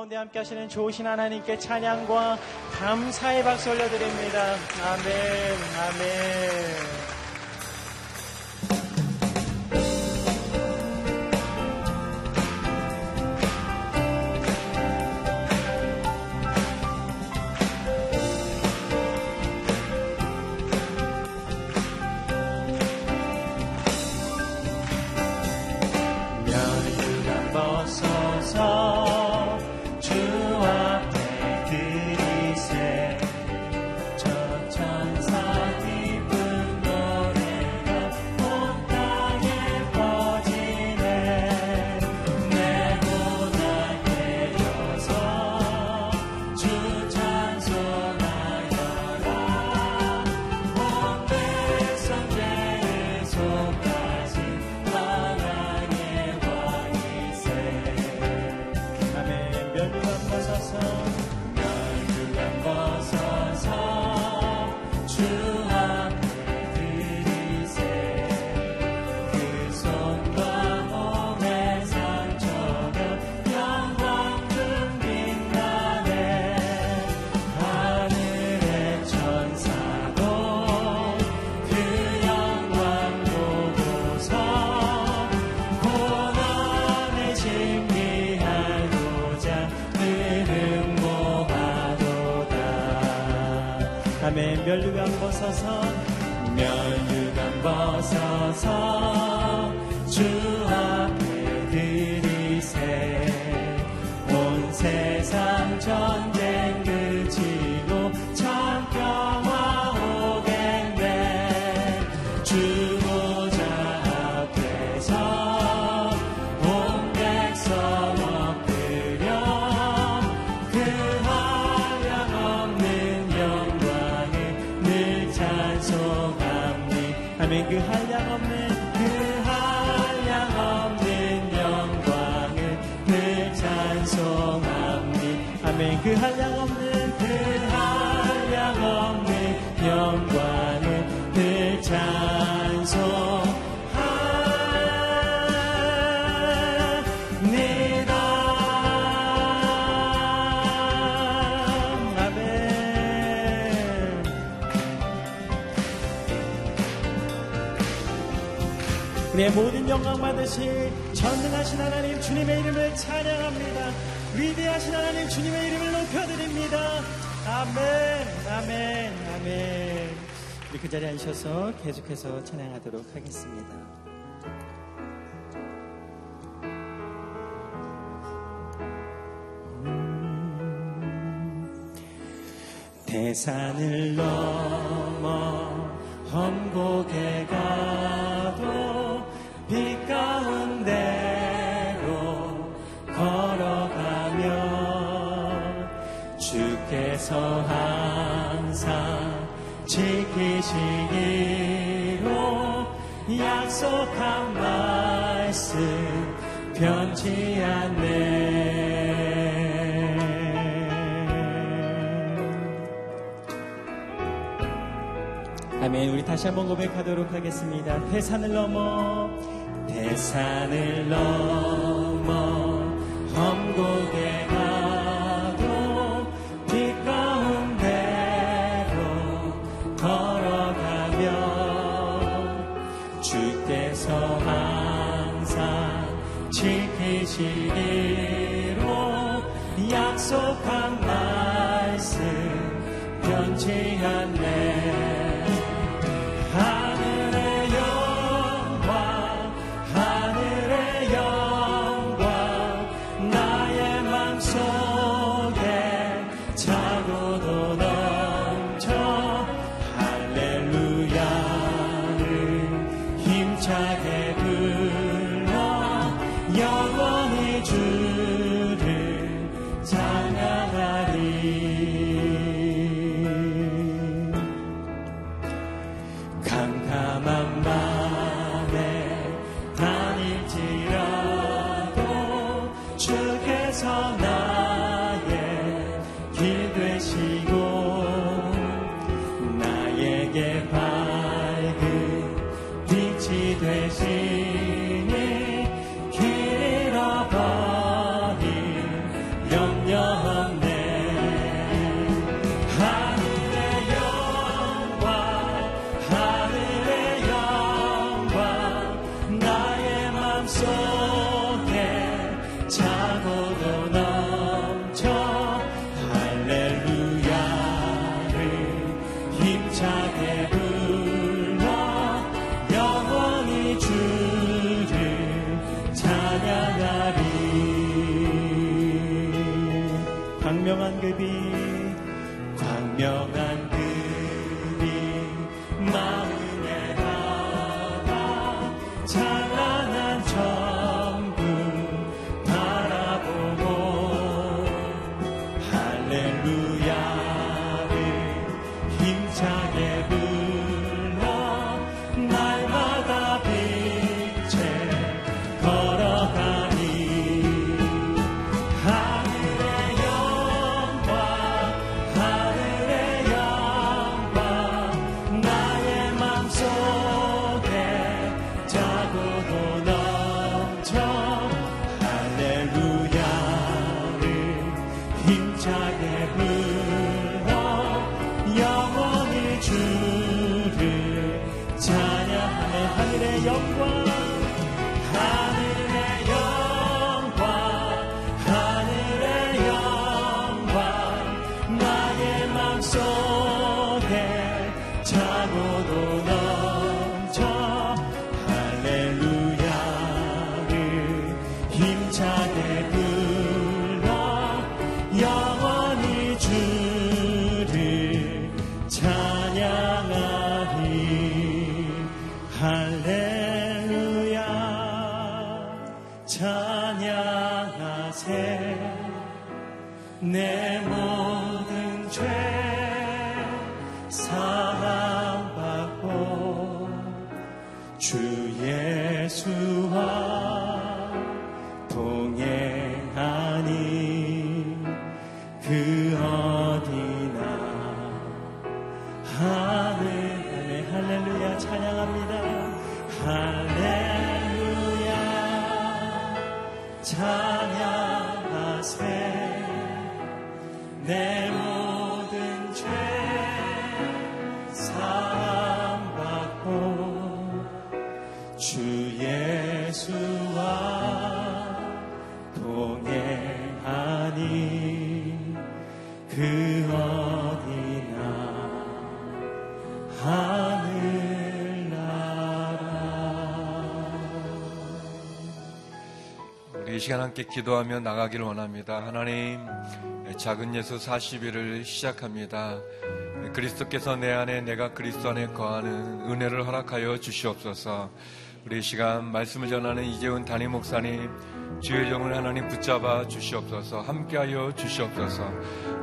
가운데 함께 하시는 좋으신 하나님께 찬양과 감사의 박수 올려드립니다. 아멘, 아멘. 그 한량없는 그 한량없는 영광을 늘 찬송합니다 아멘. 그 한량없는 영광 받으시 전능하신 하나님 주님의 이름을 찬양합니다. 위대하신 하나님 주님의 이름을 높여드립니다. 아멘, 아멘, 아멘. 우리 그 자리에 앉으셔서 계속해서 찬양하도록 하겠습니다. 대산을 넘어 험곡에 가 주께서 항상 지키시기로 약속한 말씀 변치 않네 아멘. 우리 다시 한번 고백하도록 하겠습니다. 해산을 넘어 대산을 넘어 험곡에 시 간 함께 기도하며 나가기를 원합니다. 하나님, 작은 예수 40일을 시작합니다. 그리스도께서 내 안에 내가 그리스도 안에 거하는 은혜를 허락하여 주시옵소서. 우리 시간 말씀을 전하는 이재훈 담임 목사님, 주의 정을 하나님 붙잡아 주시옵소서. 함께하여 주시옵소서.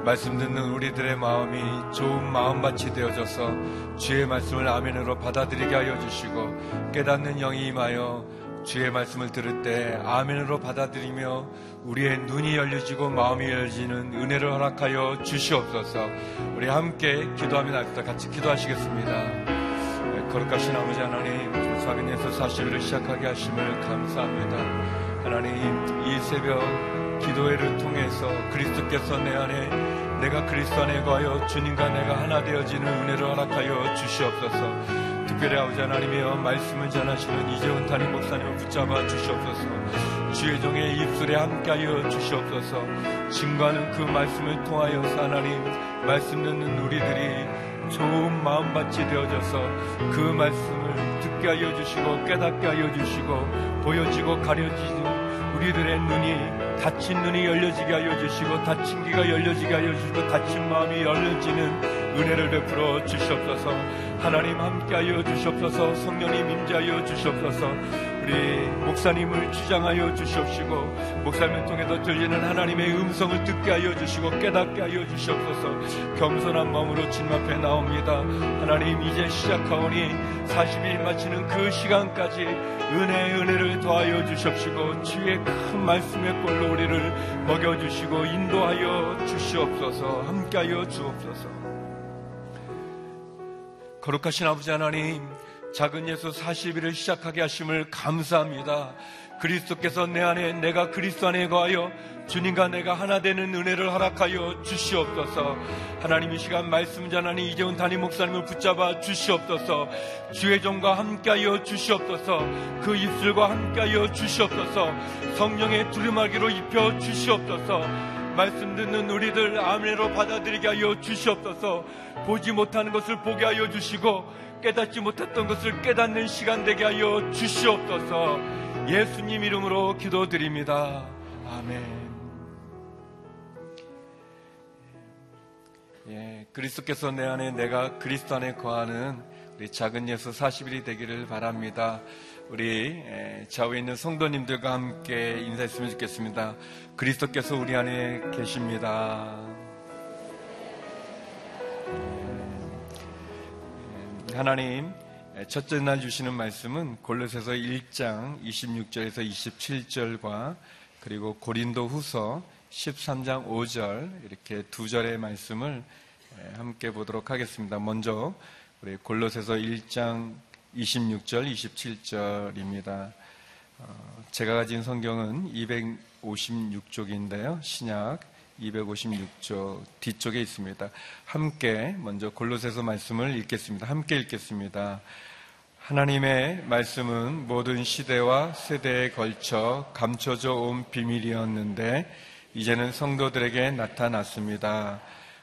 말씀 듣는 우리들의 마음이 좋은 마음밭이 되어져서 주의 말씀을 아멘으로 받아들이게 하여 주시고 깨닫는 영이 임하여 주의 말씀을 들을 때 아멘으로 받아들이며 우리의 눈이 열려지고 마음이 열리는 은혜를 허락하여 주시옵소서. 우리 함께 기도하며 나겠다 같이 기도하시겠습니다. 네, 거룩하신 아버지 하나님, 예수 40일을 시작하게 하심을 감사합니다. 하나님, 이 새벽 기도회를 통해서 그리스도께서 내 안에 내가 그리스도 안에 거하여 주님과 내가 하나 되어지는 은혜를 허락하여 주시옵소서. 특별히 아버지 하나님이여 말씀을 전하시는 이재훈 담임 목사님을 붙잡아 주시옵소서. 주의 종의 입술에 함께하여 주시옵소서. 증거하는 그 말씀을 통하여서 하나님 말씀 듣는 우리들이 좋은 마음밭이 되어져서 그 말씀을 듣게 하여 주시고 깨닫게 하여 주시고 보여지고 가려지는 우리들의 눈이 닫힌 눈이 열려지게 하여 주시고 닫힌 귀가 열려지게 하여 주시고 닫힌 마음이 열려지는 은혜를 베풀어 주시옵소서. 하나님 함께하여 주시옵소서. 성령님 임재하여 주시옵소서. 우리 목사님을 주장하여 주시옵시고 목사님을 통해서 들리는 하나님의 음성을 듣게 하여 주시고 깨닫게 하여 주시옵소서. 겸손한 마음으로 주님 앞에 나옵니다. 하나님 이제 시작하오니 40일 마치는 그 시간까지 은혜 은혜를 더하여 주시옵시고 주의 큰 말씀의 꼴로 우리를 먹여주시고 인도하여 주시옵소서. 함께하여 주옵소서 거룩하신 아버지 하나님, 작은 예수 40일을 시작하게 하심을 감사합니다. 그리스도께서 내 안에, 내가 그리스도 안에 거하여 주님과 내가 하나 되는 은혜를 허락하여 주시옵소서. 하나님 이 시간 말씀 전하는 이재훈 담임 목사님을 붙잡아 주시옵소서. 주의 종과 함께하여 주시옵소서. 그 입술과 함께하여 주시옵소서. 성령의 두루마기로 입혀 주시옵소서. 말씀 듣는 우리들 아멘으로 받아들이게 하여 주시옵소서. 보지 못하는 것을 보게 하여 주시고 깨닫지 못했던 것을 깨닫는 시간 되게 하여 주시옵소서. 예수님 이름으로 기도드립니다. 아멘. 예, 그리스도께서 내 안에 내가 그리스도 안에 거하는 우리 작은 예수 40일이 되기를 바랍니다. 우리 예, 좌우에 있는 성도님들과 함께 인사했으면 좋겠습니다. 그리스도께서 우리 안에 계십니다. 예, 하나님 예, 첫째 날 주시는 말씀은 골로새서 1장 26절에서 27절과 그리고 고린도 후서 13장 5절 이렇게 두 절의 말씀을 함께 보도록 하겠습니다. 먼저 우리 골로새서 1장 26절, 27절입니다. 어, 제가 가진 성경은 256쪽인데요. 신약 256쪽 뒤쪽에 있습니다. 함께 먼저 골로새서 말씀을 읽겠습니다. 함께 읽겠습니다. 하나님의 말씀은 모든 시대와 세대에 걸쳐 감춰져 온 비밀이었는데 이제는 성도들에게 나타났습니다.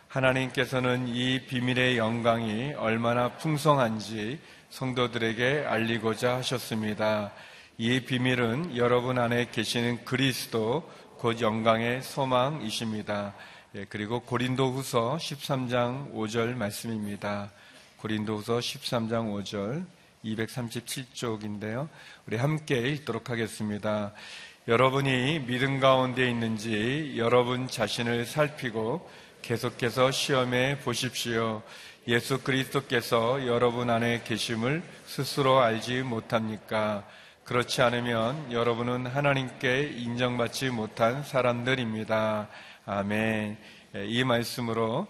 하나님께서는 이 비밀의 영광이 얼마나 풍성한지 성도들에게 알리고자 하셨습니다. 이 비밀은 여러분 안에 계시는 그리스도 곧 영광의 소망이십니다. 예, 그리고 고린도 후서 13장 5절 말씀입니다. 고린도 후서 13장 5절 237쪽인데요. 우리 함께 읽도록 하겠습니다. 여러분이 믿음 가운데 있는지 여러분 자신을 살피고 계속해서 시험해 보십시오. 예수 그리스도께서 여러분 안에 계심을 스스로 알지 못합니까? 그렇지 않으면 여러분은 하나님께 인정받지 못한 사람들입니다. 아멘. 예, 이 말씀으로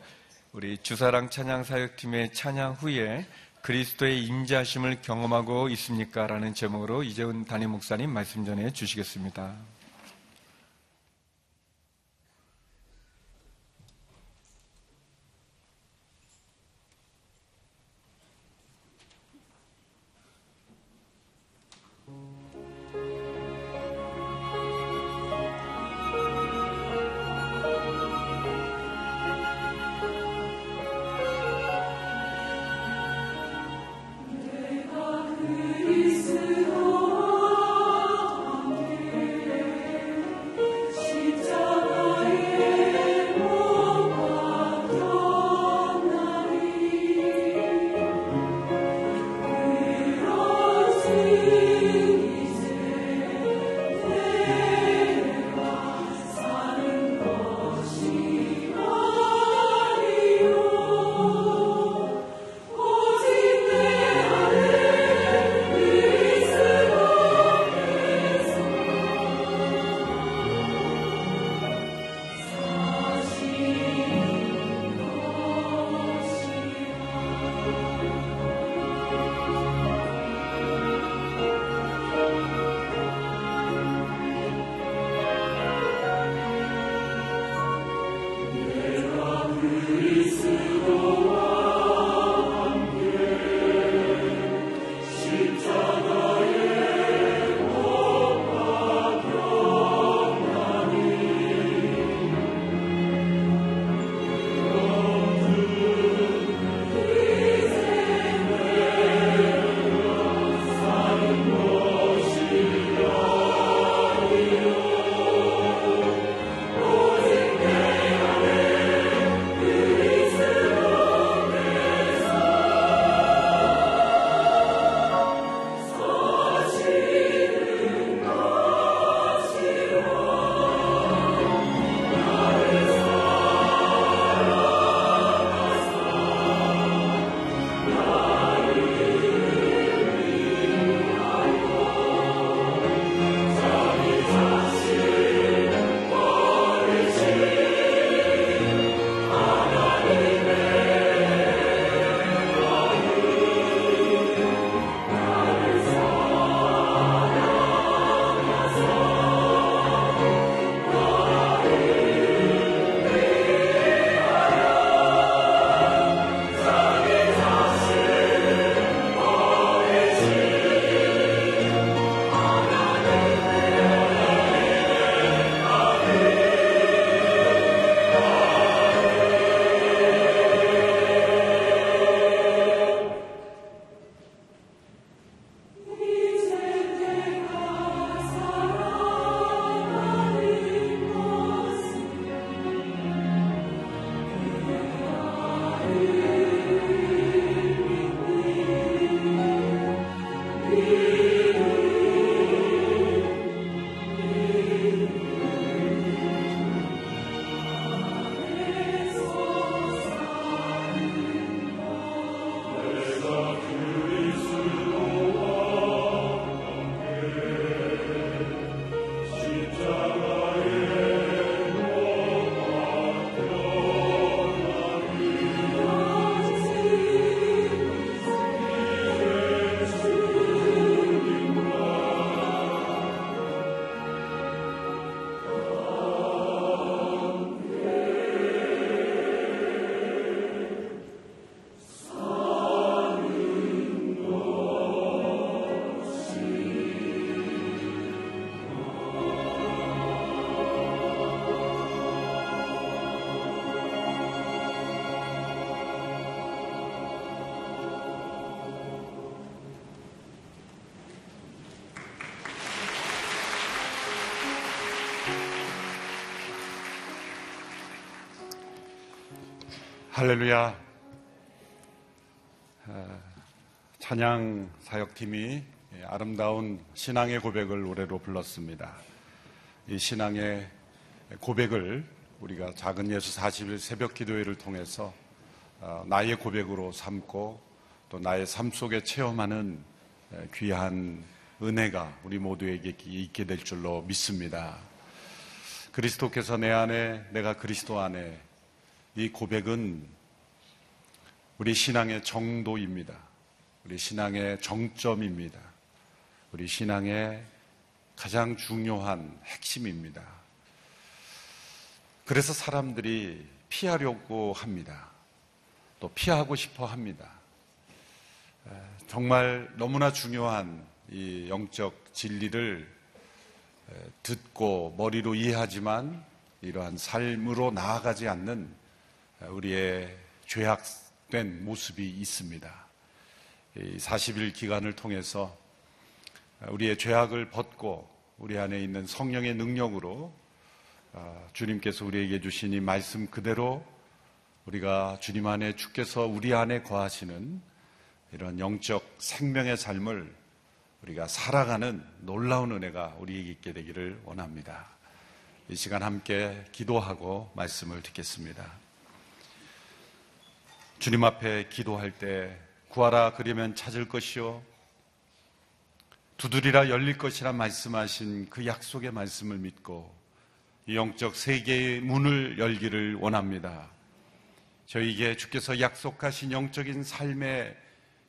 우리 주사랑 찬양 사역팀의 찬양 후에 그리스도의 임자심을 경험하고 있습니까? 라는 제목으로 이재훈 담임 목사님 말씀 전해 주시겠습니다. 할렐루야. 어, 찬양 사역팀이 아름다운 신앙의 고백을 노래로 불렀습니다. 이 신앙의 고백을 우리가 작은 예수 40일 새벽 기도회를 통해서 어, 나의 고백으로 삼고 또 나의 삶 속에 체험하는 귀한 은혜가 우리 모두에게 있게 될 줄로 믿습니다. 그리스도께서 내 안에, 내가 그리스도 안에 이 고백은 우리 신앙의 정도입니다. 우리 신앙의 정점입니다. 우리 신앙의 가장 중요한 핵심입니다. 그래서 사람들이 피하려고 합니다. 또 피하고 싶어 합니다. 정말 너무나 중요한 이 영적 진리를 듣고 머리로 이해하지만 이러한 삶으로 나아가지 않는 우리의 죄악된 모습이 있습니다. 40일 기간을 통해서 우리의 죄악을 벗고 우리 안에 있는 성령의 능력으로 아, 주님께서 우리에게 주신 이 말씀 그대로 우리가 주님 안에 주께서 우리 안에 거하시는 이런 영적 생명의 삶을 우리가 살아가는 놀라운 은혜가 우리에게 있게 되기를 원합니다. 이 시간 함께 기도하고 말씀을 듣겠습니다. 주님 앞에 기도할 때 구하라 그러면 찾을 것이요 두드리라 열릴 것이라 말씀하신 그 약속의 말씀을 믿고 영적 세계의 문을 열기를 원합니다. 저희에게 주께서 약속하신 영적인 삶의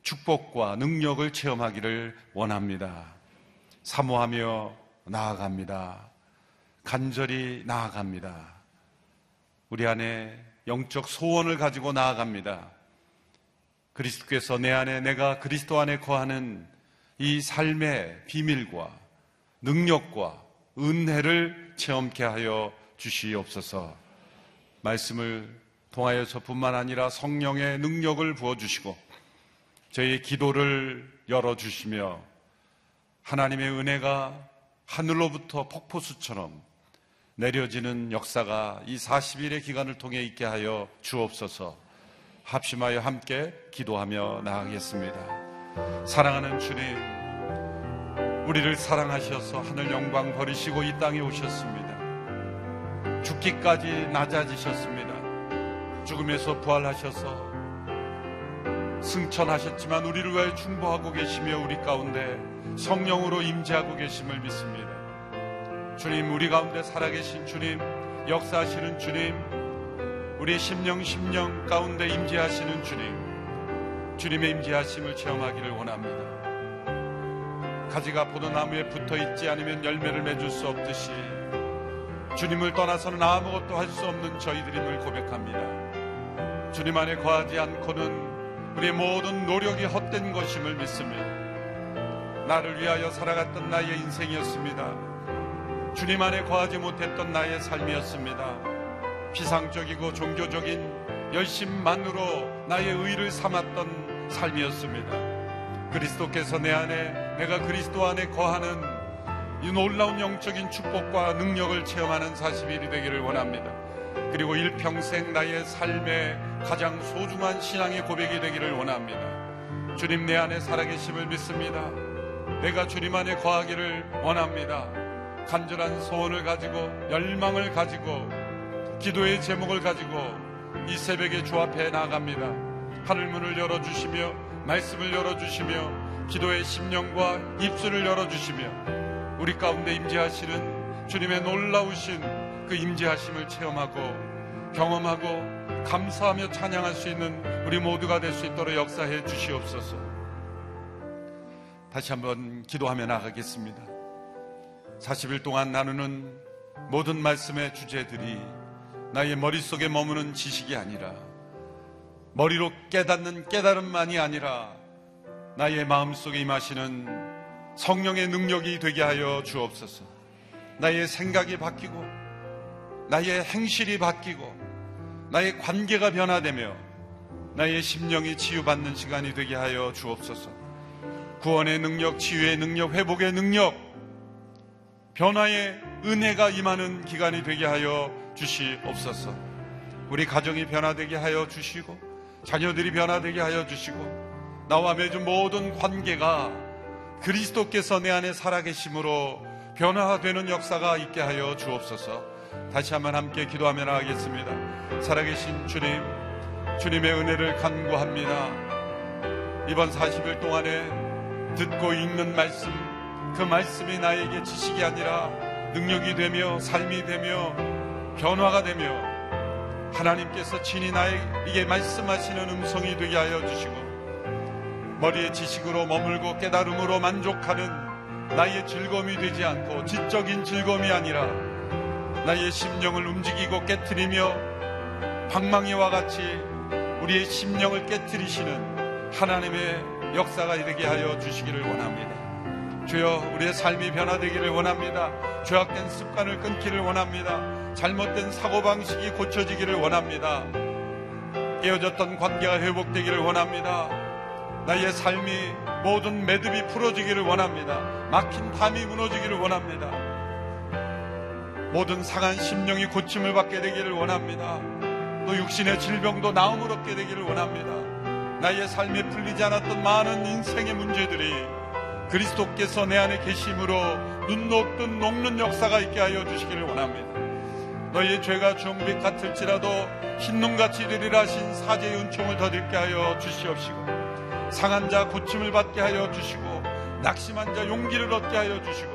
축복과 능력을 체험하기를 원합니다. 사모하며 나아갑니다. 간절히 나아갑니다. 우리 안에 영적 소원을 가지고 나아갑니다. 그리스도께서 내 안에 내가 그리스도 안에 거하는 이 삶의 비밀과 능력과 은혜를 체험케 하여 주시옵소서. 말씀을 통하여서 뿐만 아니라 성령의 능력을 부어 주시고 저희의 기도를 열어 주시며 하나님의 은혜가 하늘로부터 폭포수처럼 내려지는 역사가 이 40일의 기간을 통해 있게 하여 주옵소서 합심하여 함께 기도하며 나가겠습니다. 사랑하는 주님, 우리를 사랑하셔서 하늘 영광 버리시고 이 땅에 오셨습니다. 죽기까지 낮아지셨습니다. 죽음에서 부활하셔서 승천하셨지만 우리를 위해 충보하고 계시며 우리 가운데 성령으로 임재하고 계심을 믿습니다. 주님, 우리 가운데 살아계신 주님, 역사하시는 주님, 우리 심령 심령 가운데 임재하시는 주님, 주님의 임재하심을 체험하기를 원합니다. 가지가 포도나무에 붙어 있지 않으면 열매를 맺을 수 없듯이 주님을 떠나서는 아무것도 할 수 없는 저희들임을 고백합니다. 주님 안에 거하지 않고는 우리의 모든 노력이 헛된 것임을 믿습니다. 나를 위하여 살아갔던 나의 인생이었습니다. 주님 안에 거하지 못했던 나의 삶이었습니다. 피상적이고 종교적인 열심만으로 나의 의를 삼았던 삶이었습니다. 그리스도께서 내 안에, 내가 그리스도 안에 거하는 이 놀라운 영적인 축복과 능력을 체험하는 40일이 되기를 원합니다. 그리고 일평생 나의 삶의 가장 소중한 신앙의 고백이 되기를 원합니다. 주님 내 안에 살아계심을 믿습니다. 내가 주님 안에 거하기를 원합니다. 간절한 소원을 가지고 열망을 가지고 기도의 제목을 가지고 이 새벽에 주 앞에 나아갑니다. 하늘문을 열어주시며 말씀을 열어주시며 기도의 심령과 입술을 열어주시며 우리 가운데 임재하시는 주님의 놀라우신 그 임재하심을 체험하고 경험하고 감사하며 찬양할 수 있는 우리 모두가 될 수 있도록 역사해 주시옵소서. 다시 한번 기도하며 나가겠습니다. 40일 동안 나누는 모든 말씀의 주제들이 나의 머릿속에 머무는 지식이 아니라 머리로 깨닫는 깨달음만이 아니라 나의 마음속에 임하시는 성령의 능력이 되게 하여 주옵소서. 나의 생각이 바뀌고 나의 행실이 바뀌고 나의 관계가 변화되며 나의 심령이 치유받는 시간이 되게 하여 주옵소서. 구원의 능력, 치유의 능력, 회복의 능력, 변화의 은혜가 임하는 기간이 되게 하여 주시옵소서. 우리 가정이 변화되게 하여 주시고 자녀들이 변화되게 하여 주시고 나와 맺은 모든 관계가 그리스도께서 내 안에 살아계심으로 변화되는 역사가 있게 하여 주옵소서. 다시 한번 함께 기도하며 나가겠습니다. 살아계신 주님, 주님의 은혜를 간구합니다. 이번 40일 동안에 듣고 읽는 말씀, 그 말씀이 나에게 지식이 아니라 능력이 되며 삶이 되며 변화가 되며 하나님께서 친히 나에게 말씀하시는 음성이 되게 하여 주시고 머리의 지식으로 머물고 깨달음으로 만족하는 나의 즐거움이 되지 않고 지적인 즐거움이 아니라 나의 심령을 움직이고 깨뜨리며 방망이와 같이 우리의 심령을 깨뜨리시는 하나님의 역사가 되게 하여 주시기를 원합니다. 주여 우리의 삶이 변화되기를 원합니다. 죄악된 습관을 끊기를 원합니다. 잘못된 사고방식이 고쳐지기를 원합니다. 깨어졌던 관계가 회복되기를 원합니다. 나의 삶이 모든 매듭이 풀어지기를 원합니다. 막힌 담이 무너지기를 원합니다. 모든 상한 심령이 고침을 받게 되기를 원합니다. 또 육신의 질병도 나음을 얻게 되기를 원합니다. 나의 삶에 풀리지 않았던 많은 인생의 문제들이 그리스도께서 내 안에 계심으로 눈 녹듯 녹는 역사가 있게 하여 주시기를 원합니다. 너희의 죄가 주홍빛 같을지라도 흰눈같이 되리라 하신 사제의 은총을 더듬게 하여 주시옵시고 상한 자 고침을 받게 하여 주시고 낙심한 자 용기를 얻게 하여 주시고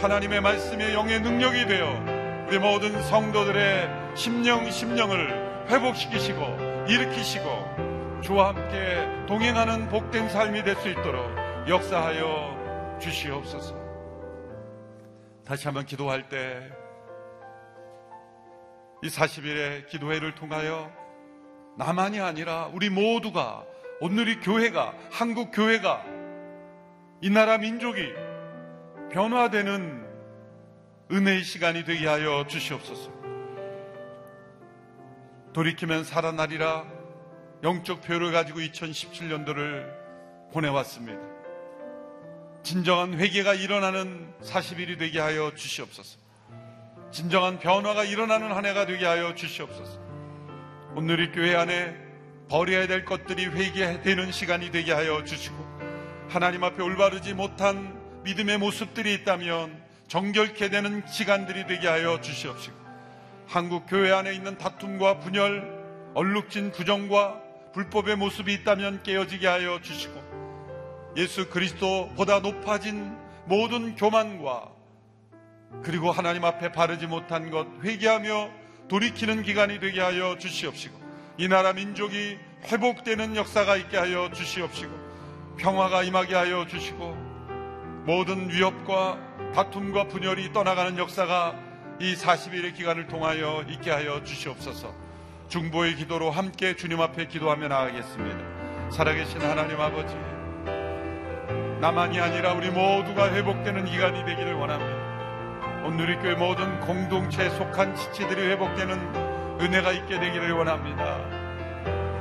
하나님의 말씀의 영의 능력이 되어 우리 모든 성도들의 심령 심령을 회복시키시고 일으키시고 주와 함께 동행하는 복된 삶이 될 수 있도록 역사하여 주시옵소서. 다시 한번 기도할 때 이 40일의 기도회를 통하여 나만이 아니라 우리 모두가 오늘 이 교회가 한국 교회가 이 나라 민족이 변화되는 은혜의 시간이 되게 하여 주시옵소서. 돌이키면 살아나리라 영적 표를 가지고 2017년도를 보내왔습니다. 진정한 회개가 일어나는 40일이 되게 하여 주시옵소서. 진정한 변화가 일어나는 한 해가 되게 하여 주시옵소서. 오늘 이 교회 안에 버려야 될 것들이 회개되는 시간이 되게 하여 주시고 하나님 앞에 올바르지 못한 믿음의 모습들이 있다면 정결케 되는 시간들이 되게 하여 주시옵시고 한국 교회 안에 있는 다툼과 분열, 얼룩진 부정과 불법의 모습이 있다면 깨어지게 하여 주시고 예수 그리스도보다 높아진 모든 교만과 그리고 하나님 앞에 바르지 못한 것 회개하며 돌이키는 기간이 되게 하여 주시옵시고 이 나라 민족이 회복되는 역사가 있게 하여 주시옵시고 평화가 임하게 하여 주시고 모든 위협과 다툼과 분열이 떠나가는 역사가 이 40일의 기간을 통하여 있게 하여 주시옵소서 중보의 기도로 함께 주님 앞에 기도하며 나가겠습니다. 살아계신 하나님 아버지 나만이 아니라 우리 모두가 회복되는 기간이 되기를 원합니다. 오늘 이 교회 모든 공동체에 속한 지체들이 회복되는 은혜가 있게 되기를 원합니다.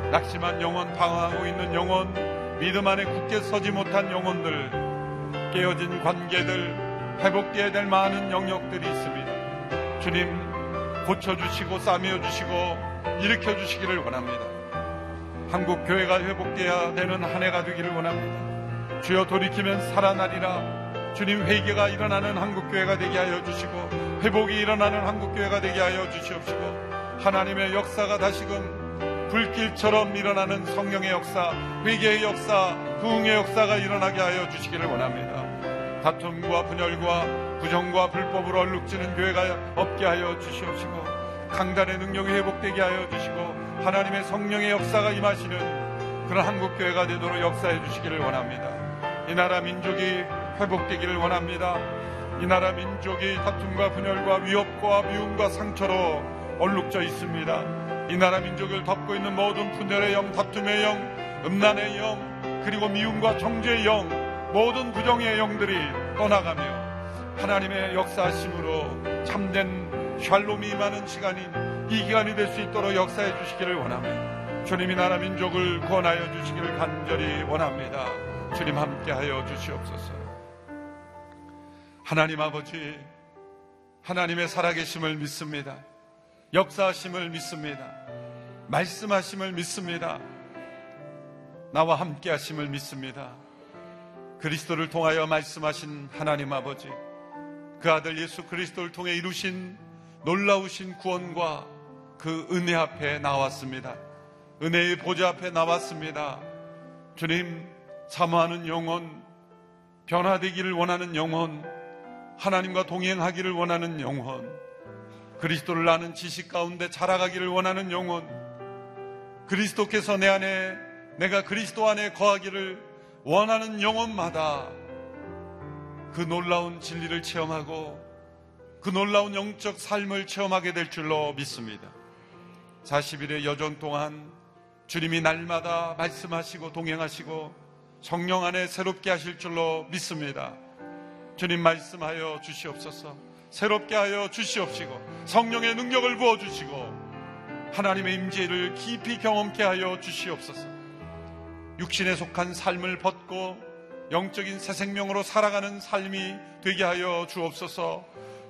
낙심한 영혼, 방황하고 있는 영혼, 믿음 안에 굳게 서지 못한 영혼들, 깨어진 관계들, 회복되어야 될 많은 영역들이 있습니다. 주님, 고쳐주시고, 싸매어주시고, 일으켜주시기를 원합니다. 한국 교회가 회복되어야 되는 한 해가 되기를 원합니다. 주여 돌이키면 살아나리라. 주님 회개가 일어나는 한국교회가 되게 하여 주시고 회복이 일어나는 한국교회가 되게 하여 주시옵시고 하나님의 역사가 다시금 불길처럼 일어나는 성령의 역사, 회개의 역사, 부흥의 역사가 일어나게 하여 주시기를 원합니다. 다툼과 분열과 부정과 불법으로 얼룩지는 교회가 없게 하여 주시옵시고 강단의 능력이 회복되게 하여 주시고 하나님의 성령의 역사가 임하시는 그런 한국교회가 되도록 역사해 주시기를 원합니다. 이 나라 민족이 회복되기를 원합니다. 이 나라 민족이 다툼과 분열과 위협과 미움과 상처로 얼룩져 있습니다. 이 나라 민족을 덮고 있는 모든 분열의 영, 다툼의 영, 음란의 영, 그리고 미움과 정죄의 영, 모든 부정의 영들이 떠나가며 하나님의 역사하심으로 참된 샬롬이 임하는 시간인 이 기간이 될 수 있도록 역사해 주시기를 원합니다. 주님이 나라 민족을 구원하여 주시기를 간절히 원합니다. 주님 함께하여 주시옵소서. 하나님 아버지, 하나님의 살아계심을 믿습니다. 역사하심을 믿습니다. 말씀하심을 믿습니다. 나와 함께 하심을 믿습니다. 그리스도를 통하여 말씀하신 하나님 아버지, 그 아들 예수 그리스도를 통해 이루신 놀라우신 구원과 그 은혜 앞에 나왔습니다. 은혜의 보좌 앞에 나왔습니다. 주님, 사모하는 영혼, 변화되기를 원하는 영혼, 하나님과 동행하기를 원하는 영혼, 그리스도를 아는 지식 가운데 자라가기를 원하는 영혼, 그리스도께서 내 안에, 내가 그리스도 안에 거하기를 원하는 영혼마다 그 놀라운 진리를 체험하고 그 놀라운 영적 삶을 체험하게 될 줄로 믿습니다. 40일의 여정 동안 주님이 날마다 말씀하시고 동행하시고 성령 안에 새롭게 하실 줄로 믿습니다. 주님 말씀하여 주시옵소서. 새롭게 하여 주시옵시고 성령의 능력을 부어 주시고 하나님의 임재를 깊이 경험케 하여 주시옵소서. 육신에 속한 삶을 벗고 영적인 새 생명으로 살아가는 삶이 되게 하여 주옵소서.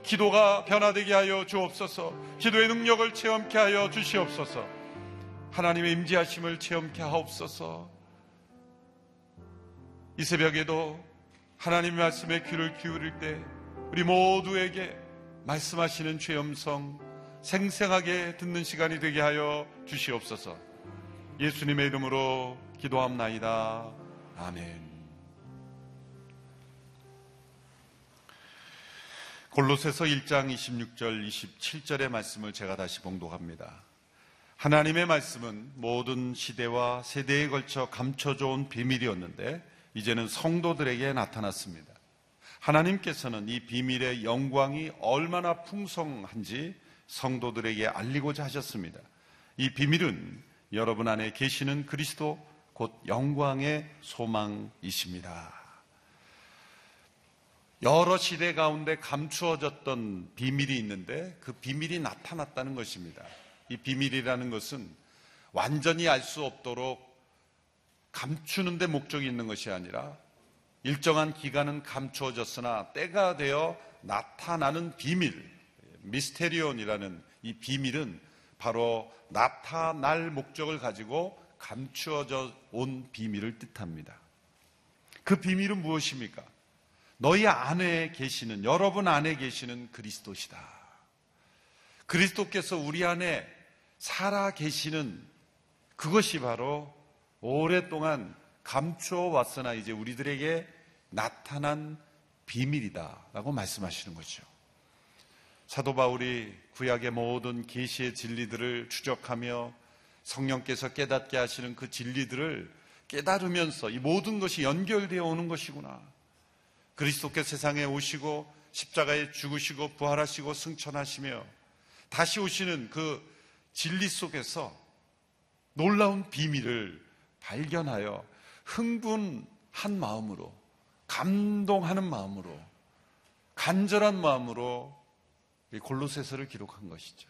기도가 변화되게 하여 주옵소서. 기도의 능력을 체험케 하여 주시옵소서. 하나님의 임재하심을 체험케 하옵소서. 이 새벽에도 하나님의 말씀에 귀를 기울일 때 우리 모두에게 말씀하시는 죄 음성 생생하게 듣는 시간이 되게 하여 주시옵소서. 예수님의 이름으로 기도합나이다. 아멘. 골로새서 1장 26절 27절의 말씀을 제가 다시 봉독합니다. 하나님의 말씀은 모든 시대와 세대에 걸쳐 감춰져 온 비밀이었는데 이제는 성도들에게 나타났습니다. 하나님께서는 이 비밀의 영광이 얼마나 풍성한지 성도들에게 알리고자 하셨습니다. 이 비밀은 여러분 안에 계시는 그리스도 곧 영광의 소망이십니다. 여러 시대 가운데 감추어졌던 비밀이 있는데 그 비밀이 나타났다는 것입니다. 이 비밀이라는 것은 완전히 알 수 없도록 감추는 데 목적이 있는 것이 아니라 일정한 기간은 감추어졌으나 때가 되어 나타나는 비밀, 미스테리온이라는 이 비밀은 바로 나타날 목적을 가지고 감추어져 온 비밀을 뜻합니다. 그 비밀은 무엇입니까? 너희 안에 계시는, 여러분 안에 계시는 그리스도시다. 그리스도께서 우리 안에 살아 계시는 그것이 바로 오랫동안 감추어 왔으나 이제 우리들에게 나타난 비밀이다라고 말씀하시는 거죠. 사도 바울이 구약의 모든 계시의 진리들을 추적하며 성령께서 깨닫게 하시는 그 진리들을 깨달으면서 이 모든 것이 연결되어 오는 것이구나. 그리스도께 세상에 오시고 십자가에 죽으시고 부활하시고 승천하시며 다시 오시는 그 진리 속에서 놀라운 비밀을 발견하여 흥분한 마음으로 감동하는 마음으로 간절한 마음으로 골로새서를 기록한 것이죠.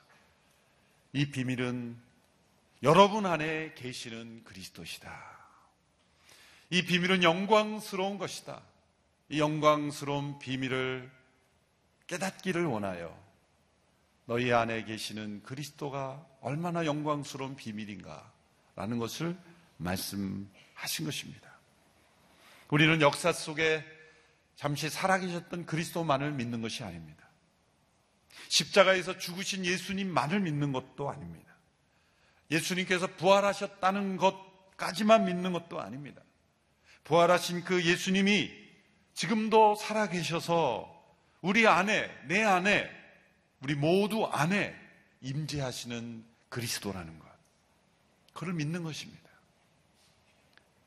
이 비밀은 여러분 안에 계시는 그리스도시다. 이 비밀은 영광스러운 것이다. 이 영광스러운 비밀을 깨닫기를 원하여 너희 안에 계시는 그리스도가 얼마나 영광스러운 비밀인가 라는 것을 말씀하신 것입니다. 우리는 역사 속에 잠시 살아계셨던 그리스도만을 믿는 것이 아닙니다. 십자가에서 죽으신 예수님만을 믿는 것도 아닙니다. 예수님께서 부활하셨다는 것까지만 믿는 것도 아닙니다. 부활하신 그 예수님이 지금도 살아계셔서 우리 안에, 내 안에, 우리 모두 안에 임재하시는 그리스도라는 것. 그를 믿는 것입니다.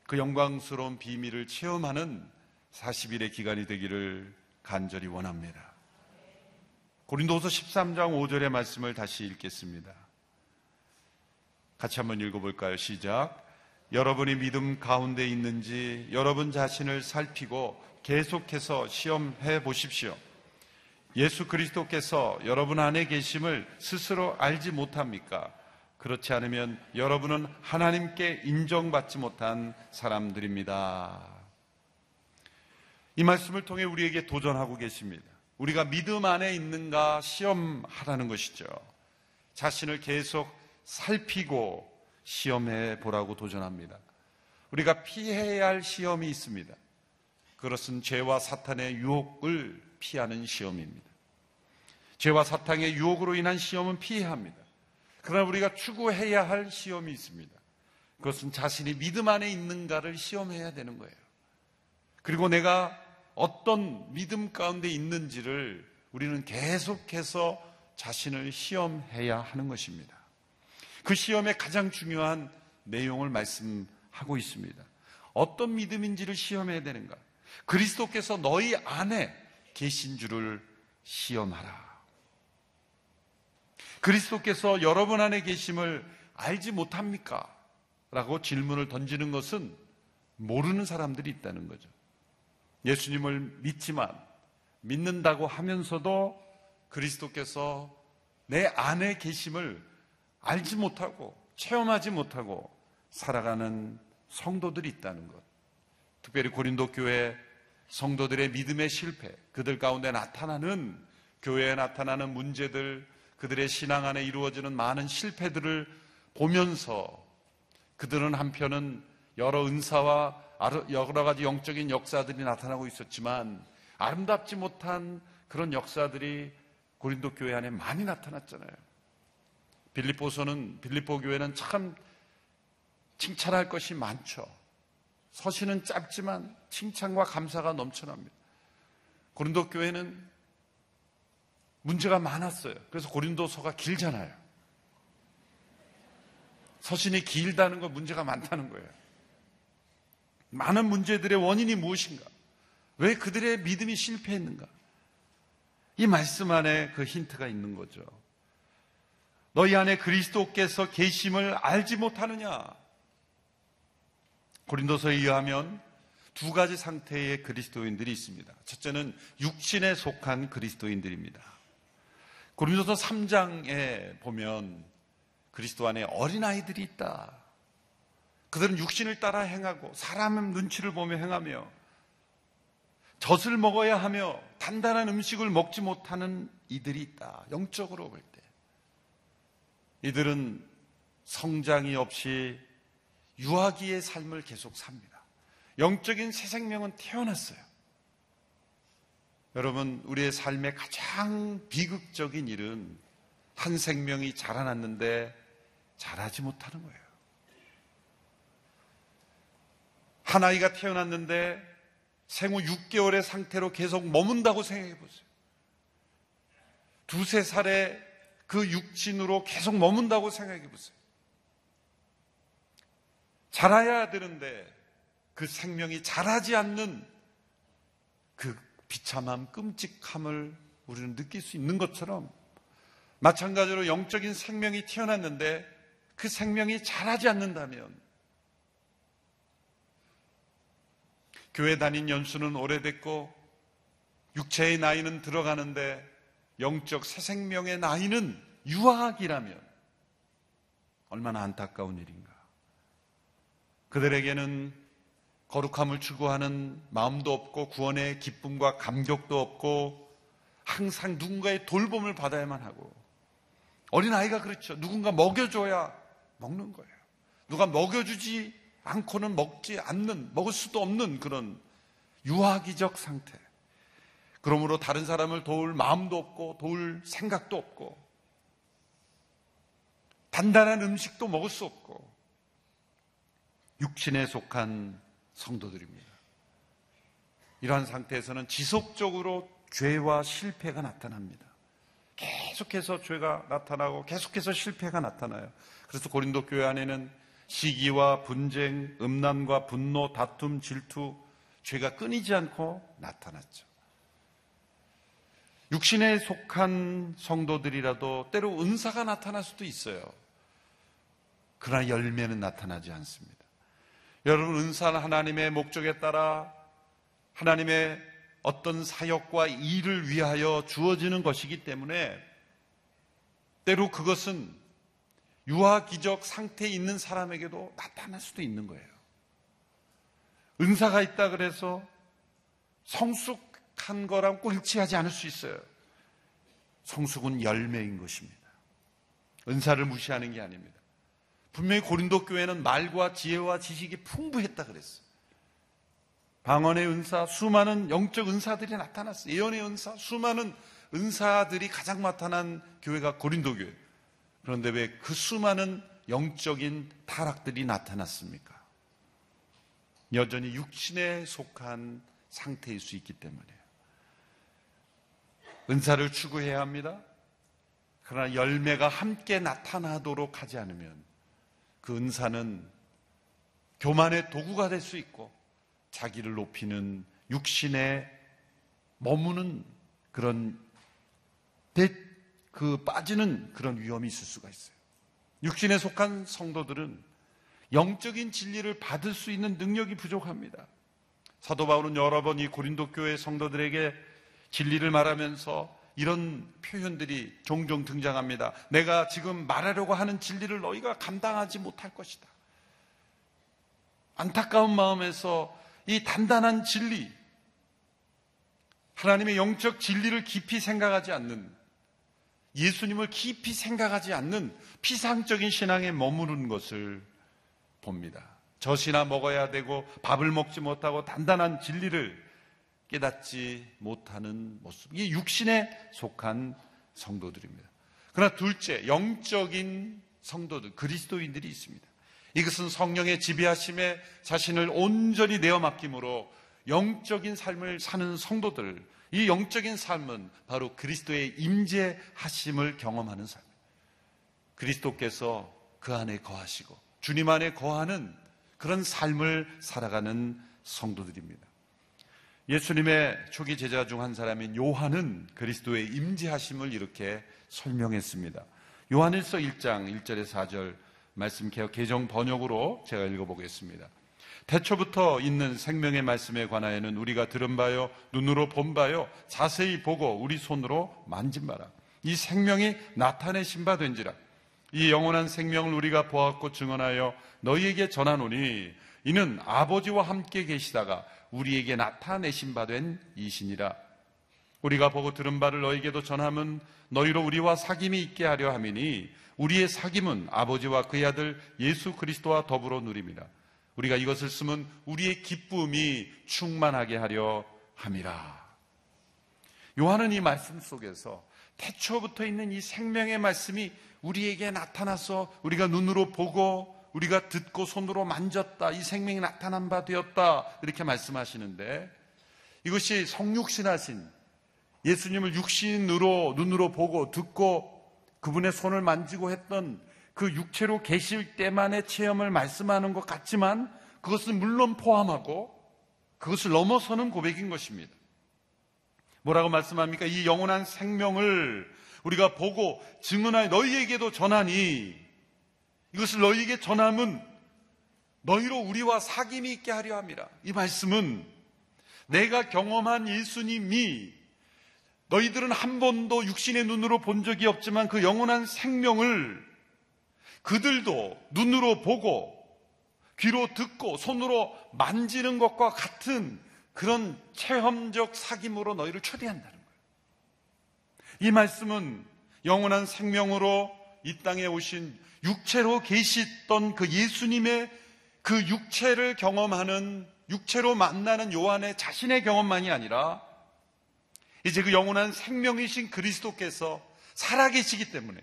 그 영광스러운 비밀을 체험하는 40일의 기간이 되기를 간절히 원합니다. 고린도서 13장 5절의 말씀을 다시 읽겠습니다. 같이 한번 읽어볼까요? 시작. 여러분이 믿음 가운데 있는지 여러분 자신을 살피고 계속해서 시험해 보십시오. 예수 그리스도께서 여러분 안에 계심을 스스로 알지 못합니까? 그렇지 않으면 여러분은 하나님께 인정받지 못한 사람들입니다. 이 말씀을 통해 우리에게 도전하고 계십니다. 우리가 믿음 안에 있는가 시험하라는 것이죠. 자신을 계속 살피고 시험해 보라고 도전합니다. 우리가 피해야 할 시험이 있습니다. 그것은 죄와 사탄의 유혹을 피하는 시험입니다. 죄와 사탄의 유혹으로 인한 시험은 피해야 합니다. 그러나 우리가 추구해야 할 시험이 있습니다. 그것은 자신이 믿음 안에 있는가를 시험해야 되는 거예요. 그리고 내가 어떤 믿음 가운데 있는지를 우리는 계속해서 자신을 시험해야 하는 것입니다. 그 시험의 가장 중요한 내용을 말씀하고 있습니다. 어떤 믿음인지를 시험해야 되는가? 그리스도께서 너희 안에 계신 줄을 시험하라. 그리스도께서 여러분 안에 계심을 알지 못합니까? 라고 질문을 던지는 것은 모르는 사람들이 있다는 거죠. 예수님을 믿지만 믿는다고 하면서도 그리스도께서 내 안에 계심을 알지 못하고 체험하지 못하고 살아가는 성도들이 있다는 것. 특별히 고린도 교회 성도들의 믿음의 실패, 그들 가운데 나타나는 교회에 나타나는 문제들, 그들의 신앙 안에 이루어지는 많은 실패들을 보면서 그들은 한편은 여러 은사와 여러 가지 영적인 역사들이 나타나고 있었지만 아름답지 못한 그런 역사들이 고린도 교회 안에 많이 나타났잖아요. 빌립보서는 빌립보 교회는 참 칭찬할 것이 많죠. 서신은 짧지만 칭찬과 감사가 넘쳐납니다. 고린도 교회는 문제가 많았어요. 그래서 고린도서가 길잖아요. 서신이 길다는 건 문제가 많다는 거예요. 많은 문제들의 원인이 무엇인가? 왜 그들의 믿음이 실패했는가? 이 말씀 안에 그 힌트가 있는 거죠. 너희 안에 그리스도께서 계심을 알지 못하느냐? 고린도서에 의하면 두 가지 상태의 그리스도인들이 있습니다. 첫째는 육신에 속한 그리스도인들입니다. 고린도서 3장에 보면 그리스도 안에 어린아이들이 있다. 그들은 육신을 따라 행하고 사람의 눈치를 보며 행하며 젖을 먹어야 하며 단단한 음식을 먹지 못하는 이들이 있다. 영적으로 볼 때. 이들은 성장이 없이 유아기의 삶을 계속 삽니다. 영적인 새 생명은 태어났어요. 여러분, 우리의 삶의 가장 비극적인 일은 한 생명이 자라났는데 자라지 못하는 거예요. 한 아이가 태어났는데 생후 6개월의 상태로 계속 머문다고 생각해 보세요. 두세 살에 그 육신으로 계속 머문다고 생각해 보세요. 자라야 되는데 그 생명이 자라지 않는 그 비참함, 끔찍함을 우리는 느낄 수 있는 것처럼 마찬가지로 영적인 생명이 태어났는데 그 생명이 자라지 않는다면 교회 다닌 연수는 오래됐고 육체의 나이는 들어가는데 영적 새 생명의 나이는 유학이라면 얼마나 안타까운 일인가. 그들에게는 거룩함을 추구하는 마음도 없고 구원의 기쁨과 감격도 없고 항상 누군가의 돌봄을 받아야만 하고 어린아이가 그렇죠. 누군가 먹여줘야 먹는 거예요. 누가 먹여주지 않고는 먹지 않는, 먹을 수도 없는 그런 유아기적 상태. 그러므로 다른 사람을 도울 마음도 없고 도울 생각도 없고 단단한 음식도 먹을 수 없고 육신에 속한 성도들입니다. 이러한 상태에서는 지속적으로 죄와 실패가 나타납니다. 계속해서 죄가 나타나고 계속해서 실패가 나타나요. 그래서 고린도 교회 안에는 시기와 분쟁, 음란과 분노, 다툼, 질투, 죄가 끊이지 않고 나타났죠. 육신에 속한 성도들이라도 때로 은사가 나타날 수도 있어요. 그러나 열매는 나타나지 않습니다. 여러분, 은사는 하나님의 목적에 따라 하나님의 어떤 사역과 일을 위하여 주어지는 것이기 때문에 때로 그것은 유아기적 상태에 있는 사람에게도 나타날 수도 있는 거예요. 은사가 있다 그래서 성숙한 거랑 꼴찌하지 않을 수 있어요. 성숙은 열매인 것입니다. 은사를 무시하는 게 아닙니다. 분명히 고린도 교회는 말과 지혜와 지식이 풍부했다 그랬어. 방언의 은사, 수많은 영적 은사들이 나타났어. 예언의 은사, 수많은 은사들이 가장 나타난 교회가 고린도 교회. 그런데 왜 그 수많은 영적인 타락들이 나타났습니까? 여전히 육신에 속한 상태일 수 있기 때문이에요. 은사를 추구해야 합니다. 그러나 열매가 함께 나타나도록 하지 않으면 그 은사는 교만의 도구가 될 수 있고 자기를 높이는 육신에 머무는 그런 대, 그 빠지는 그런 위험이 있을 수가 있어요. 육신에 속한 성도들은 영적인 진리를 받을 수 있는 능력이 부족합니다. 사도 바울은 여러 번 이 고린도 교회 성도들에게 진리를 말하면서 이런 표현들이 종종 등장합니다. 내가 지금 말하려고 하는 진리를 너희가 감당하지 못할 것이다. 안타까운 마음에서 이 단단한 진리, 하나님의 영적 진리를 깊이 생각하지 않는, 예수님을 깊이 생각하지 않는 피상적인 신앙에 머무르는 것을 봅니다. 젖이나 먹어야 되고 밥을 먹지 못하고 단단한 진리를 깨닫지 못하는 모습. 이게 육신에 속한 성도들입니다. 그러나 둘째, 영적인 성도들, 그리스도인들이 있습니다. 이것은 성령의 지배하심에 자신을 온전히 내어 맡김으로 영적인 삶을 사는 성도들, 이 영적인 삶은 바로 그리스도의 임재하심을 경험하는 삶. 그리스도께서 그 안에 거하시고 주님 안에 거하는 그런 삶을 살아가는 성도들입니다. 예수님의 초기 제자 중 한 사람인 요한은 그리스도의 임재하심을 이렇게 설명했습니다. 요한일서 1장 1절에서 4절 말씀 개혁 개정 번역으로 제가 읽어보겠습니다. 태초부터 있는 생명의 말씀에 관하여는 우리가 들은 바요, 눈으로 본 바요, 자세히 보고 우리 손으로 만진 바라. 이 생명이 나타내신 바 된지라. 이 영원한 생명을 우리가 보았고 증언하여 너희에게 전하노니 이는 아버지와 함께 계시다가 우리에게 나타내신 바 된 이신이라. 우리가 보고 들은 바를 너희에게도 전함은 너희로 우리와 사귐이 있게 하려 함이니 우리의 사귐은 아버지와 그의 아들 예수 그리스도와 더불어 누립니다. 우리가 이것을 쓰면 우리의 기쁨이 충만하게 하려 함이라. 요한은 이 말씀 속에서 태초부터 있는 이 생명의 말씀이 우리에게 나타나서 우리가 눈으로 보고 우리가 듣고 손으로 만졌다. 이 생명이 나타난 바 되었다. 이렇게 말씀하시는데 이것이 성육신하신 예수님을 육신으로 눈으로 보고 듣고 그분의 손을 만지고 했던 그 육체로 계실 때만의 체험을 말씀하는 것 같지만 그것은 물론 포함하고 그것을 넘어서는 고백인 것입니다. 뭐라고 말씀합니까? 이 영원한 생명을 우리가 보고 증언하여 너희에게도 전하니 이것을 너희에게 전함은 너희로 우리와 사귐이 있게 하려 함이라. 이 말씀은 내가 경험한 예수님이 너희들은 한 번도 육신의 눈으로 본 적이 없지만 그 영원한 생명을 그들도 눈으로 보고 귀로 듣고 손으로 만지는 것과 같은 그런 체험적 사귐으로 너희를 초대한다는 거예요. 이 말씀은 영원한 생명으로 이 땅에 오신 육체로 계시던 그 예수님의 그 육체를 경험하는 육체로 만나는 요한의 자신의 경험만이 아니라 이제 그 영원한 생명이신 그리스도께서 살아계시기 때문에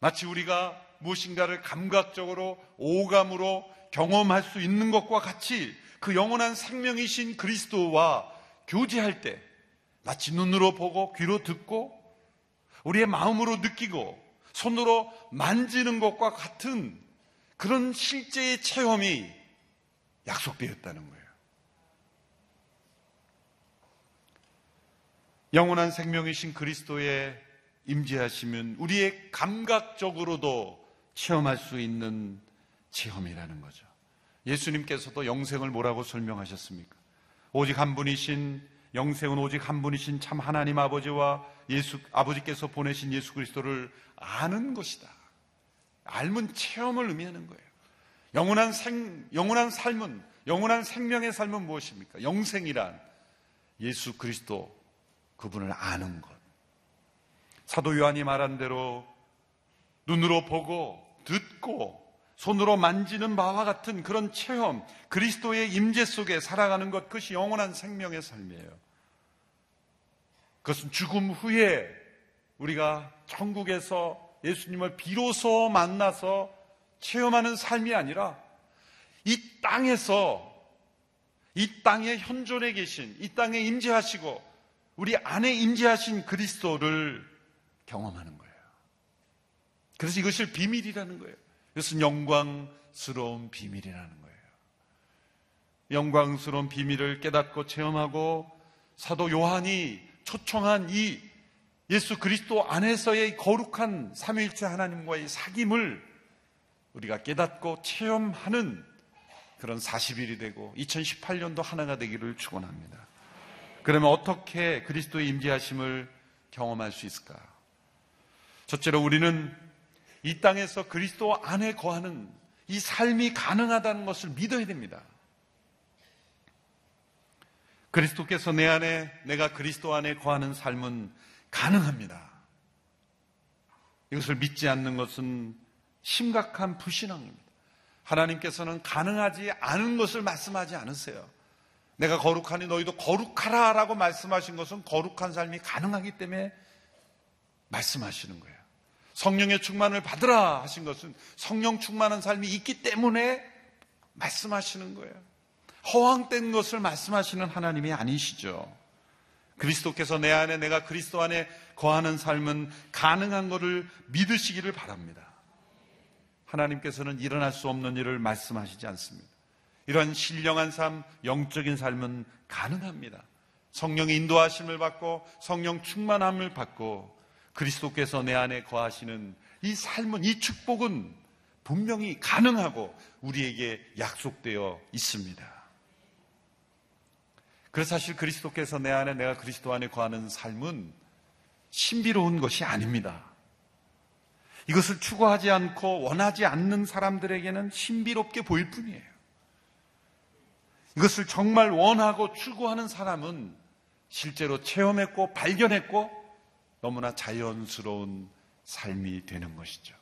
마치 우리가 무엇인가를 감각적으로 오감으로 경험할 수 있는 것과 같이 그 영원한 생명이신 그리스도와 교제할 때 마치 눈으로 보고 귀로 듣고 우리의 마음으로 느끼고 손으로 만지는 것과 같은 그런 실제의 체험이 약속되었다는 거예요. 영원한 생명이신 그리스도의 임재하시면 우리의 감각적으로도 체험할 수 있는 체험이라는 거죠. 예수님께서도 영생을 뭐라고 설명하셨습니까? 오직 한 분이신 영생은 오직 한 분이신 참 하나님 아버지와 예수 아버지께서 보내신 예수 그리스도를 아는 것이다. 알면 체험을 의미하는 거예요. 영원한 생 영원한 삶은 영원한 생명의 삶은 무엇입니까? 영생이란 예수 그리스도 그분을 아는 것. 사도 요한이 말한 대로 눈으로 보고 듣고 손으로 만지는 바와 같은 그런 체험, 그리스도의 임재 속에 살아가는 것, 그것이 영원한 생명의 삶이에요. 그것은 죽음 후에 우리가 천국에서 예수님을 비로소 만나서 체험하는 삶이 아니라 이 땅에서 이 땅에 현존해 계신 이 땅에 임재하시고 우리 안에 임재하신 그리스도를 경험하는 거예요. 그래서 이것을 비밀이라는 거예요. 이것은 영광스러운 비밀이라는 거예요. 영광스러운 비밀을 깨닫고 체험하고 사도 요한이 초청한 이 예수 그리스도 안에서의 거룩한 삼위일체 하나님과의 사귐을 우리가 깨닫고 체험하는 그런 40일이 되고 2018년도 하나가 되기를 축원합니다. 그러면 어떻게 그리스도의 임재하심을 경험할 수 있을까? 첫째로 우리는 이 땅에서 그리스도 안에 거하는 이 삶이 가능하다는 것을 믿어야 됩니다. 그리스도께서 내 안에, 내가 그리스도 안에 거하는 삶은 가능합니다. 이것을 믿지 않는 것은 심각한 불신앙입니다. 하나님께서는 가능하지 않은 것을 말씀하지 않으세요. 내가 거룩하니 너희도 거룩하라 라고 말씀하신 것은 거룩한 삶이 가능하기 때문에 말씀하시는 거예요. 성령의 충만을 받으라 하신 것은 성령 충만한 삶이 있기 때문에 말씀하시는 거예요. 허황된 것을 말씀하시는 하나님이 아니시죠. 그리스도께서 내 안에 내가 그리스도 안에 거하는 삶은 가능한 것을 믿으시기를 바랍니다. 하나님께서는 일어날 수 없는 일을 말씀하시지 않습니다. 이런 신령한 삶, 영적인 삶은 가능합니다. 성령의 인도하심을 받고 성령 충만함을 받고 그리스도께서 내 안에 거하시는 이 삶은 이 축복은 분명히 가능하고 우리에게 약속되어 있습니다. 그래서 사실 그리스도께서 내 안에 내가 그리스도 안에 거하는 삶은 신비로운 것이 아닙니다. 이것을 추구하지 않고 원하지 않는 사람들에게는 신비롭게 보일 뿐이에요. 이것을 정말 원하고 추구하는 사람은 실제로 체험했고 발견했고 너무나 자연스러운 삶이 되는 것이죠.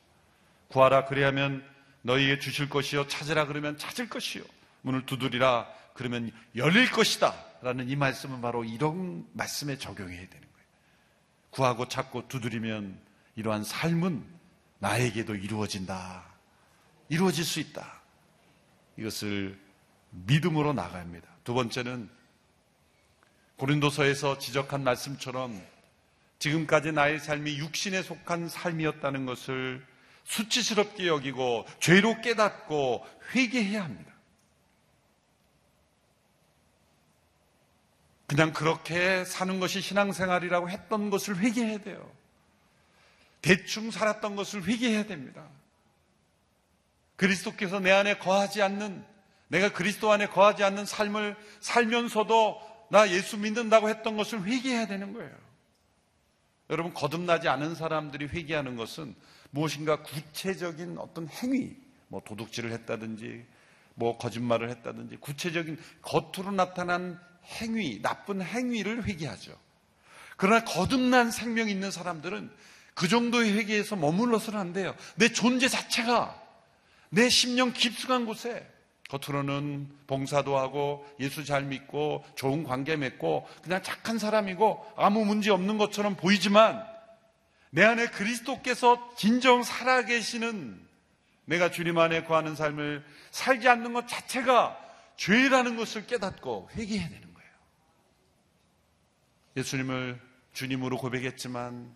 구하라 그리하면 너희에게 주실 것이요 찾으라 그러면 찾을 것이요 문을 두드리라 그러면 열릴 것이다 라는 이 말씀은 바로 이런 말씀에 적용해야 되는 거예요. 구하고 찾고 두드리면 이러한 삶은 나에게도 이루어진다. 이루어질 수 있다. 이것을 믿음으로 나갑니다. 두 번째는 고린도서에서 지적한 말씀처럼 지금까지 나의 삶이 육신에 속한 삶이었다는 것을 수치스럽게 여기고 죄로 깨닫고 회개해야 합니다. 그냥 그렇게 사는 것이 신앙생활이라고 했던 것을 회개해야 돼요. 대충 살았던 것을 회개해야 됩니다. 그리스도께서 내 안에 거하지 않는, 내가 그리스도 안에 거하지 않는 삶을 살면서도 나 예수 믿는다고 했던 것을 회개해야 되는 거예요. 여러분, 거듭나지 않은 사람들이 회개하는 것은 무엇인가 구체적인 어떤 행위, 뭐 도둑질을 했다든지, 뭐 거짓말을 했다든지, 구체적인 겉으로 나타난 행위, 나쁜 행위를 회개하죠. 그러나 거듭난 생명이 있는 사람들은 그 정도의 회개에서 머물러서는 안 돼요. 내 존재 자체가 내 심령 깊숙한 곳에 겉으로는 봉사도 하고 예수 잘 믿고 좋은 관계 맺고 그냥 착한 사람이고 아무 문제 없는 것처럼 보이지만 내 안에 그리스도께서 진정 살아계시는 내가 주님 안에 거하는 삶을 살지 않는 것 자체가 죄라는 것을 깨닫고 회개해야 되는 거예요. 예수님을 주님으로 고백했지만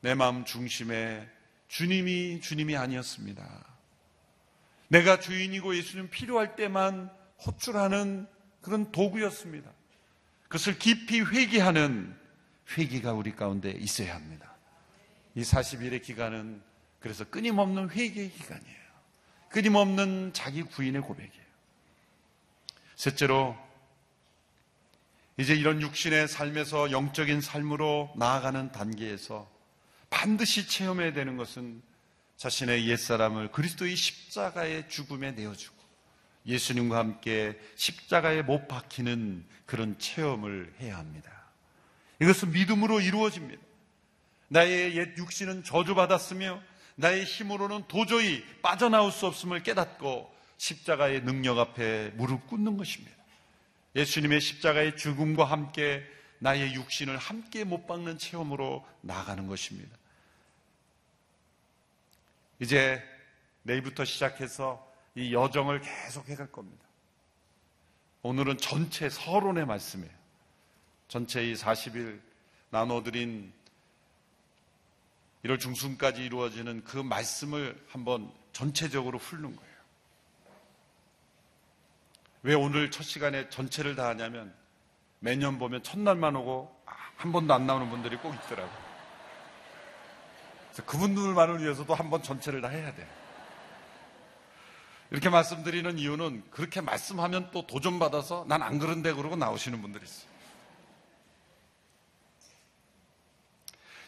내 마음 중심에 주님이 주님이 아니었습니다. 내가 주인이고 예수님 필요할 때만 호출하는 그런 도구였습니다. 그것을 깊이 회개하는 회개가 우리 가운데 있어야 합니다. 이 40일의 기간은 그래서 끊임없는 회개의 기간이에요. 끊임없는 자기 구인의 고백이에요. 셋째로 이제 이런 육신의 삶에서 영적인 삶으로 나아가는 단계에서 반드시 체험해야 되는 것은 자신의 옛사람을 그리스도의 십자가의 죽음에 내어주고 예수님과 함께 십자가에 못 박히는 그런 체험을 해야 합니다. 이것은 믿음으로 이루어집니다. 나의 옛 육신은 저주받았으며 나의 힘으로는 도저히 빠져나올 수 없음을 깨닫고 십자가의 능력 앞에 무릎 꿇는 것입니다. 예수님의 십자가의 죽음과 함께 나의 육신을 함께 못 박는 체험으로 나가는 것입니다. 이제 내일부터 시작해서 이 여정을 계속 해 갈 겁니다. 오늘은 전체 서론의 말씀이에요. 전체 이 40일 나눠드린 1월 중순까지 이루어지는 그 말씀을 한번 전체적으로 훑는 거예요. 왜 오늘 첫 시간에 전체를 다 하냐면 매년 보면 첫날만 오고 한 번도 안 나오는 분들이 꼭 있더라고요. 그분들만을 위해서도 한번 전체를 다 해야 돼요. 이렇게 말씀드리는 이유는 그렇게 말씀하면 또 도전 받아서 난 안 그런데 그러고 나오시는 분들이 있어요.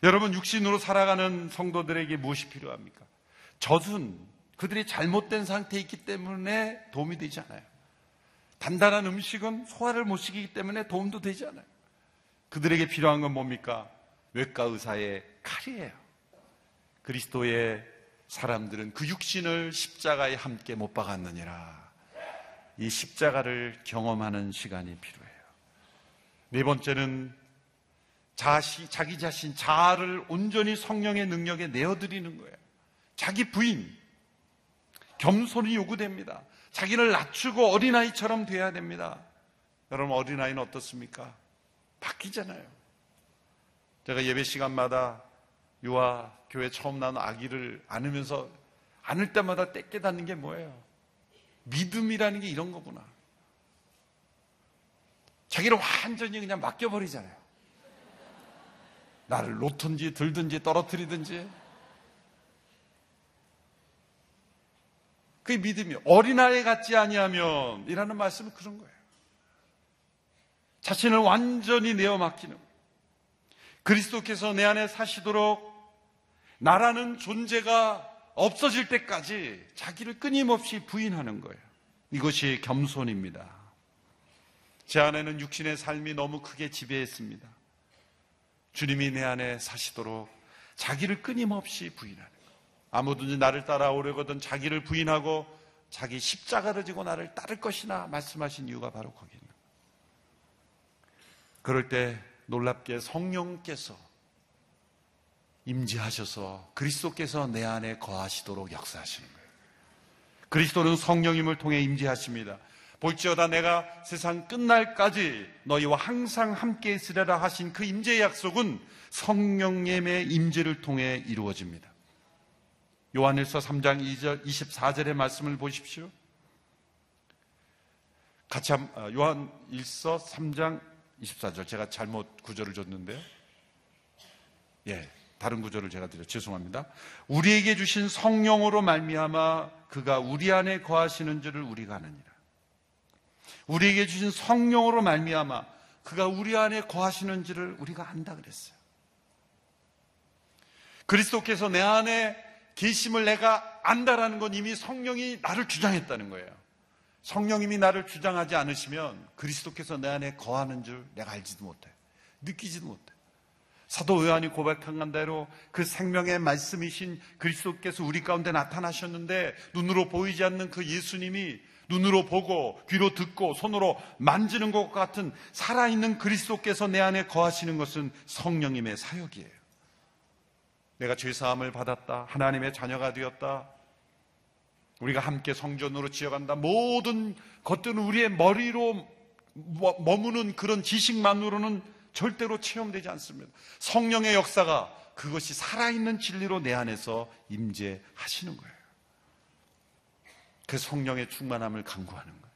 여러분, 육신으로 살아가는 성도들에게 무엇이 필요합니까? 젖은 그들이 잘못된 상태에 있기 때문에 도움이 되지 않아요. 단단한 음식은 소화를 못 시키기 때문에 도움도 되지 않아요. 그들에게 필요한 건 뭡니까? 외과 의사의 칼이에요. 그리스도의 사람들은 그 육신을 십자가에 함께 못 박았느니라. 이 십자가를 경험하는 시간이 필요해요. 네 번째는 자시, 자기 자신, 자아를 온전히 성령의 능력에 내어드리는 거예요. 자기 부인, 겸손이 요구됩니다. 자기를 낮추고 어린아이처럼 돼야 됩니다. 여러분, 어린아이는 어떻습니까? 바뀌잖아요. 제가 예배 시간마다 유아 교회 처음 나온 아기를 안으면서 안을 때마다 깨닫는 게 뭐예요? 믿음이라는 게 이런 거구나. 자기를 완전히 그냥 맡겨버리잖아요. 나를 놓든지 들든지 떨어뜨리든지. 그게 믿음이 어린아이 같지 아니하면 이라는 말씀은 그런 거예요. 자신을 완전히 내어 맡기는 그리스도께서 내 안에 사시도록 나라는 존재가 없어질 때까지 자기를 끊임없이 부인하는 거예요. 이것이 겸손입니다. 제 안에는 육신의 삶이 너무 크게 지배했습니다. 주님이 내 안에 사시도록 자기를 끊임없이 부인하는 거. 아무든지 나를 따라오려거든 자기를 부인하고 자기 십자가를 지고 나를 따를 것이나 말씀하신 이유가 바로 거기 있는 거예요. 그럴 때 놀랍게 성령께서 임재하셔서 그리스도께서 내 안에 거하시도록 역사하시는 거예요. 그리스도는 성령임을 통해 임재하십니다. 볼지어다 내가 세상 끝날까지 너희와 항상 함께 있으리라 하신 그 임재의 약속은 성령님의 임재를 통해 이루어집니다. 요한일서 3장 2절 24절의 말씀을 보십시오. 같이 한, 아, 요한일서 3장 24절 제가 잘못 구절을 줬는데요. 예. 다른 구절을 제가 드려 죄송합니다. 우리에게 주신 성령으로 말미암아 그가 우리 안에 거하시는 줄을 우리가 아느니라. 우리에게 주신 성령으로 말미암아 그가 우리 안에 거하시는지를 우리가 안다 그랬어요. 그리스도께서 내 안에 계심을 내가 안다라는 건 이미 성령이 나를 주장했다는 거예요. 성령님이 나를 주장하지 않으시면 그리스도께서 내 안에 거하는 줄 내가 알지도 못해. 느끼지도 못해. 사도 요한이 고백한 대로 그 생명의 말씀이신 그리스도께서 우리 가운데 나타나셨는데 눈으로 보이지 않는 그 예수님이 눈으로 보고 귀로 듣고 손으로 만지는 것 같은 살아있는 그리스도께서 내 안에 거하시는 것은 성령님의 사역이에요. 내가 죄사함을 받았다. 하나님의 자녀가 되었다. 우리가 함께 성전으로 지어간다. 모든 것들은 우리의 머리로 머무는 그런 지식만으로는 절대로 체험되지 않습니다. 성령의 역사가 그것이 살아있는 진리로 내 안에서 임재하시는 거예요. 그 성령의 충만함을 강구하는 거예요.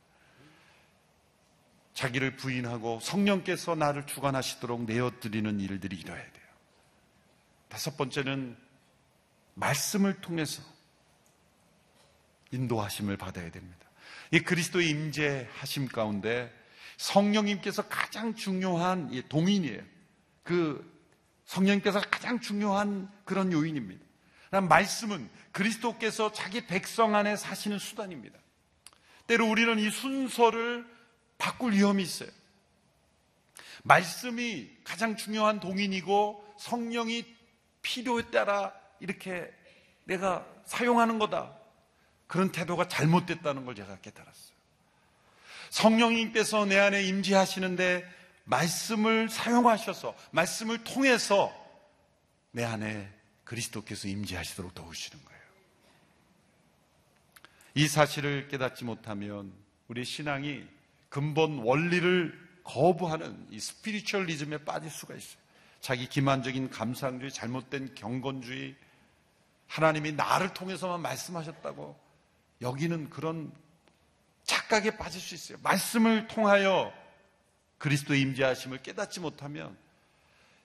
자기를 부인하고 성령께서 나를 주관하시도록 내어드리는 일들이 이뤄야 돼요. 다섯 번째는 말씀을 통해서 인도하심을 받아야 됩니다. 이 그리스도의 임재하심 가운데 성령님께서 가장 중요한 동인이에요. 그 성령님께서 가장 중요한 그런 요인입니다. 말씀은 그리스도께서 자기 백성 안에 사시는 수단입니다. 때로 우리는 이 순서를 바꿀 위험이 있어요. 말씀이 가장 중요한 동인이고 성령이 필요에 따라 이렇게 내가 사용하는 거다. 그런 태도가 잘못됐다는 걸 제가 깨달았어요. 성령님께서 내 안에 임재하시는데 말씀을 사용하셔서 말씀을 통해서 내 안에 그리스도께서 임재하시도록 도우시는 거예요. 이 사실을 깨닫지 못하면 우리 신앙이 근본 원리를 거부하는 이 스피리추얼리즘에 빠질 수가 있어요. 자기 기만적인 감상주의, 잘못된 경건주의, 하나님이 나를 통해서만 말씀하셨다고 여기는 그런 착각에 빠질 수 있어요. 말씀을 통하여 그리스도의 임재하심을 깨닫지 못하면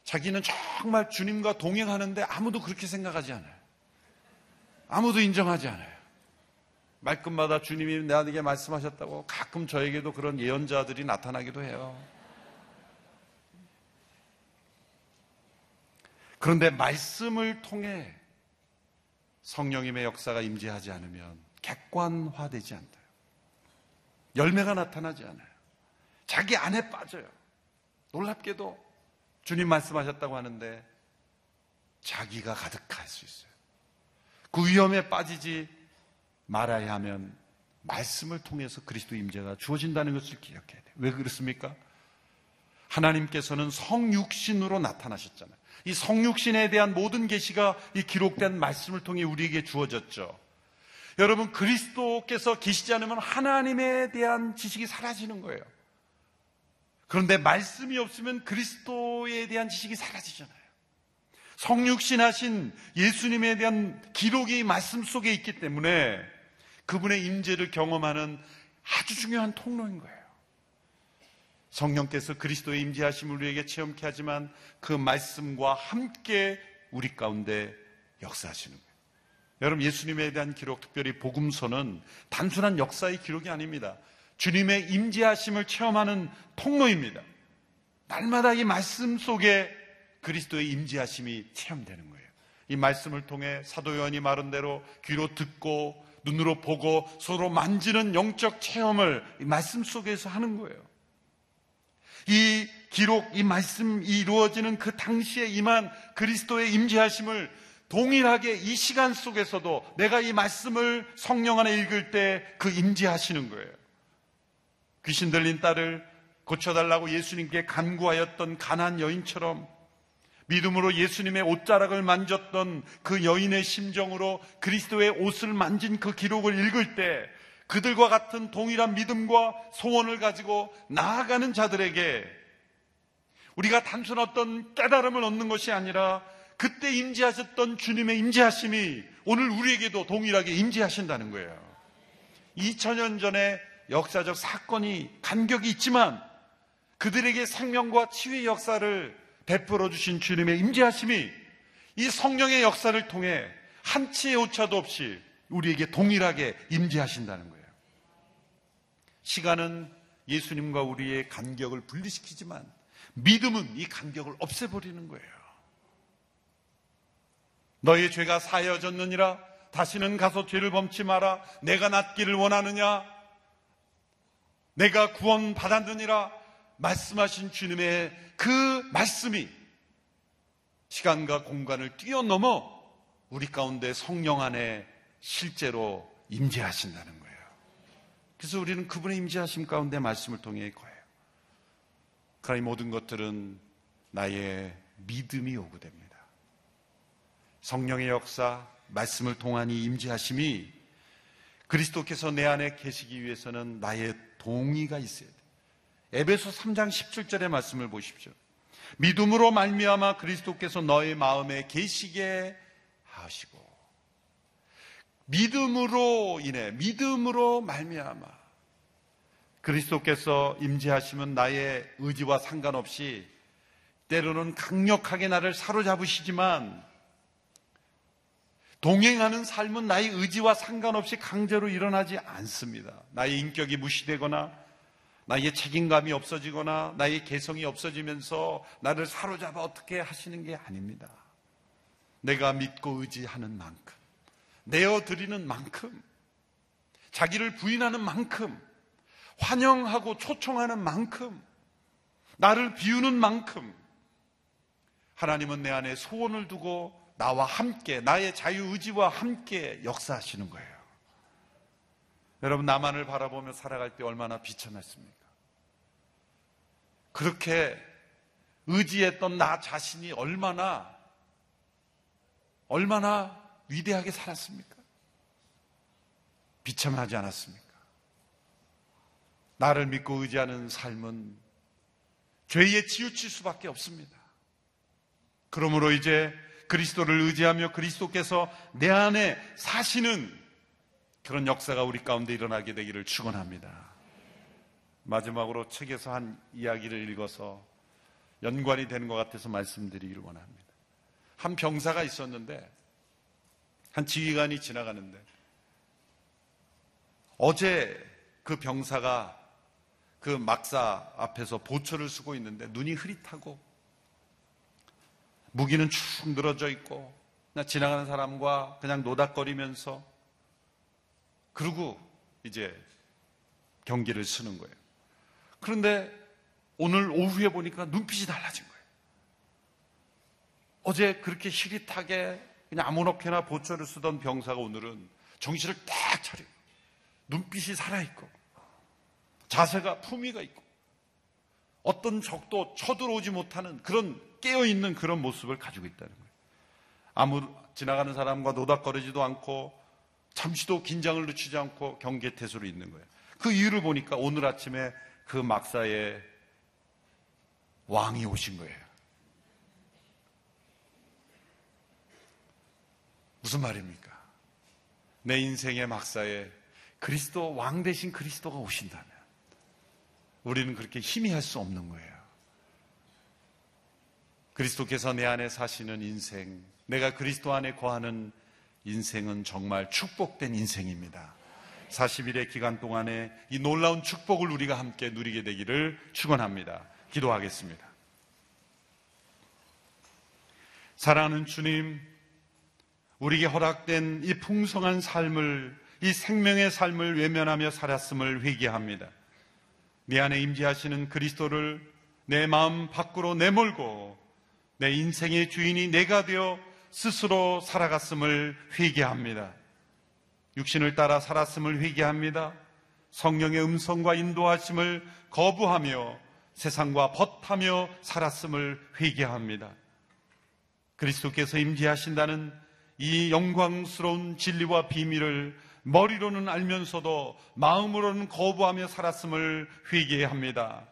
자기는 정말 주님과 동행하는데 아무도 그렇게 생각하지 않아요. 아무도 인정하지 않아요. 말끝마다 주님이 나에게 말씀하셨다고 가끔 저에게도 그런 예언자들이 나타나기도 해요. 그런데 말씀을 통해 성령님의 역사가 임재하지 않으면 객관화되지 않아요. 열매가 나타나지 않아요. 자기 안에 빠져요. 놀랍게도 주님 말씀하셨다고 하는데 자기가 가득할 수 있어요. 그 위험에 빠지지 말아야 하면 말씀을 통해서 그리스도 임재가 주어진다는 것을 기억해야 돼요. 왜 그렇습니까? 하나님께서는 성육신으로 나타나셨잖아요. 이 성육신에 대한 모든 계시가 이 기록된 말씀을 통해 우리에게 주어졌죠. 여러분 그리스도께서 계시지 않으면 하나님에 대한 지식이 사라지는 거예요. 그런데 말씀이 없으면 그리스도에 대한 지식이 사라지잖아요. 성육신 하신 예수님에 대한 기록이 말씀 속에 있기 때문에 그분의 임재를 경험하는 아주 중요한 통로인 거예요. 성령께서 그리스도의 임재하심을 우리에게 체험케 하지만 그 말씀과 함께 우리 가운데 역사하시는 거예요. 여러분 예수님에 대한 기록, 특별히 복음서는 단순한 역사의 기록이 아닙니다. 주님의 임재하심을 체험하는 통로입니다. 날마다 이 말씀 속에 그리스도의 임재하심이 체험되는 거예요. 이 말씀을 통해 사도 요한이 말한 대로 귀로 듣고 눈으로 보고 서로 만지는 영적 체험을 이 말씀 속에서 하는 거예요. 이 기록, 이 말씀이 이루어지는 그 당시에 임한 그리스도의 임재하심을 동일하게 이 시간 속에서도 내가 이 말씀을 성령 안에 읽을 때 그 임재하시는 거예요. 귀신 들린 딸을 고쳐달라고 예수님께 간구하였던 가난 여인처럼 믿음으로 예수님의 옷자락을 만졌던 그 여인의 심정으로 그리스도의 옷을 만진 그 기록을 읽을 때 그들과 같은 동일한 믿음과 소원을 가지고 나아가는 자들에게 우리가 단순 어떤 깨달음을 얻는 것이 아니라 그때 임재하셨던 주님의 임재하심이 오늘 우리에게도 동일하게 임재하신다는 거예요. 2000년 전에 역사적 사건이 간격이 있지만 그들에게 생명과 치유의 역사를 베풀어 주신 주님의 임재하심이 이 성령의 역사를 통해 한치의 오차도 없이 우리에게 동일하게 임재하신다는 거예요. 시간은 예수님과 우리의 간격을 분리시키지만 믿음은 이 간격을 없애버리는 거예요. 너의 죄가 사여졌느니라 다시는 가서 죄를 범치 마라 내가 낫기를 원하느냐 내가 구원 받았느니라 말씀하신 주님의 그 말씀이 시간과 공간을 뛰어넘어 우리 가운데 성령 안에 실제로 임재하신다는 거예요. 그래서 우리는 그분의 임재하심 가운데 말씀을 통해 거예요. 그러나 이 모든 것들은 나의 믿음이 요구됩니다. 성령의 역사, 말씀을 통한 이 임재하심이 그리스도께서 내 안에 계시기 위해서는 나의 동의가 있어야 돼요. 에베소 3장 17절의 말씀을 보십시오. 믿음으로 말미암아 그리스도께서 너의 마음에 계시게 하시고 믿음으로 인해 믿음으로 말미암아 그리스도께서 임재하시면 나의 의지와 상관없이 때로는 강력하게 나를 사로잡으시지만 동행하는 삶은 나의 의지와 상관없이 강제로 일어나지 않습니다. 나의 인격이 무시되거나 나의 책임감이 없어지거나 나의 개성이 없어지면서 나를 사로잡아 어떻게 하시는 게 아닙니다. 내가 믿고 의지하는 만큼, 내어드리는 만큼, 자기를 부인하는 만큼, 환영하고 초청하는 만큼, 나를 비우는 만큼, 하나님은 내 안에 소원을 두고 나와 함께, 나의 자유의지와 함께 역사하시는 거예요. 여러분, 나만을 바라보며 살아갈 때 얼마나 비참했습니까? 그렇게 의지했던 나 자신이 얼마나, 얼마나 위대하게 살았습니까? 비참하지 않았습니까? 나를 믿고 의지하는 삶은 죄에 치우칠 수밖에 없습니다. 그러므로 이제 그리스도를 의지하며 그리스도께서 내 안에 사시는 그런 역사가 우리 가운데 일어나게 되기를 축원합니다. 마지막으로 책에서 한 이야기를 읽어서 연관이 되는 것 같아서 말씀드리기를 원합니다. 한 병사가 있었는데 한 지휘관이 지나가는데 어제 그 병사가 그 막사 앞에서 보초를 쓰고 있는데 눈이 흐릿하고 무기는 축 늘어져 있고 그냥 지나가는 사람과 그냥 노닥거리면서 그러고 이제 경기를 쓰는 거예요. 그런데 오늘 오후에 보니까 눈빛이 달라진 거예요. 어제 그렇게 희릿하게 그냥 아무렇게나 보초를 쓰던 병사가 오늘은 정신을 딱 차리고 눈빛이 살아있고 자세가 품위가 있고 어떤 적도 쳐들어오지 못하는 그런 깨어있는 그런 모습을 가지고 있다는 거예요. 아무 지나가는 사람과 노닥거리지도 않고 잠시도 긴장을 늦추지 않고 경계 태세로 있는 거예요. 그 이유를 보니까 오늘 아침에 그 막사에 왕이 오신 거예요. 무슨 말입니까? 내 인생의 막사에 그리스도 왕 대신 그리스도가 오신다면 우리는 그렇게 희미할 수 없는 거예요. 그리스도께서 내 안에 사시는 인생, 내가 그리스도 안에 거하는 인생은 정말 축복된 인생입니다. 40일의 기간 동안에 이 놀라운 축복을 우리가 함께 누리게 되기를 축원합니다. 기도하겠습니다. 사랑하는 주님, 우리에게 허락된 이 풍성한 삶을 이 생명의 삶을 외면하며 살았음을 회개합니다. 내 안에 임재하시는 그리스도를 내 마음 밖으로 내몰고 내 인생의 주인이 내가 되어 스스로 살아갔음을 회개합니다. 육신을 따라 살았음을 회개합니다. 성령의 음성과 인도하심을 거부하며 세상과 벗하며 살았음을 회개합니다. 그리스도께서 임재하신다는 이 영광스러운 진리와 비밀을 머리로는 알면서도 마음으로는 거부하며 살았음을 회개합니다.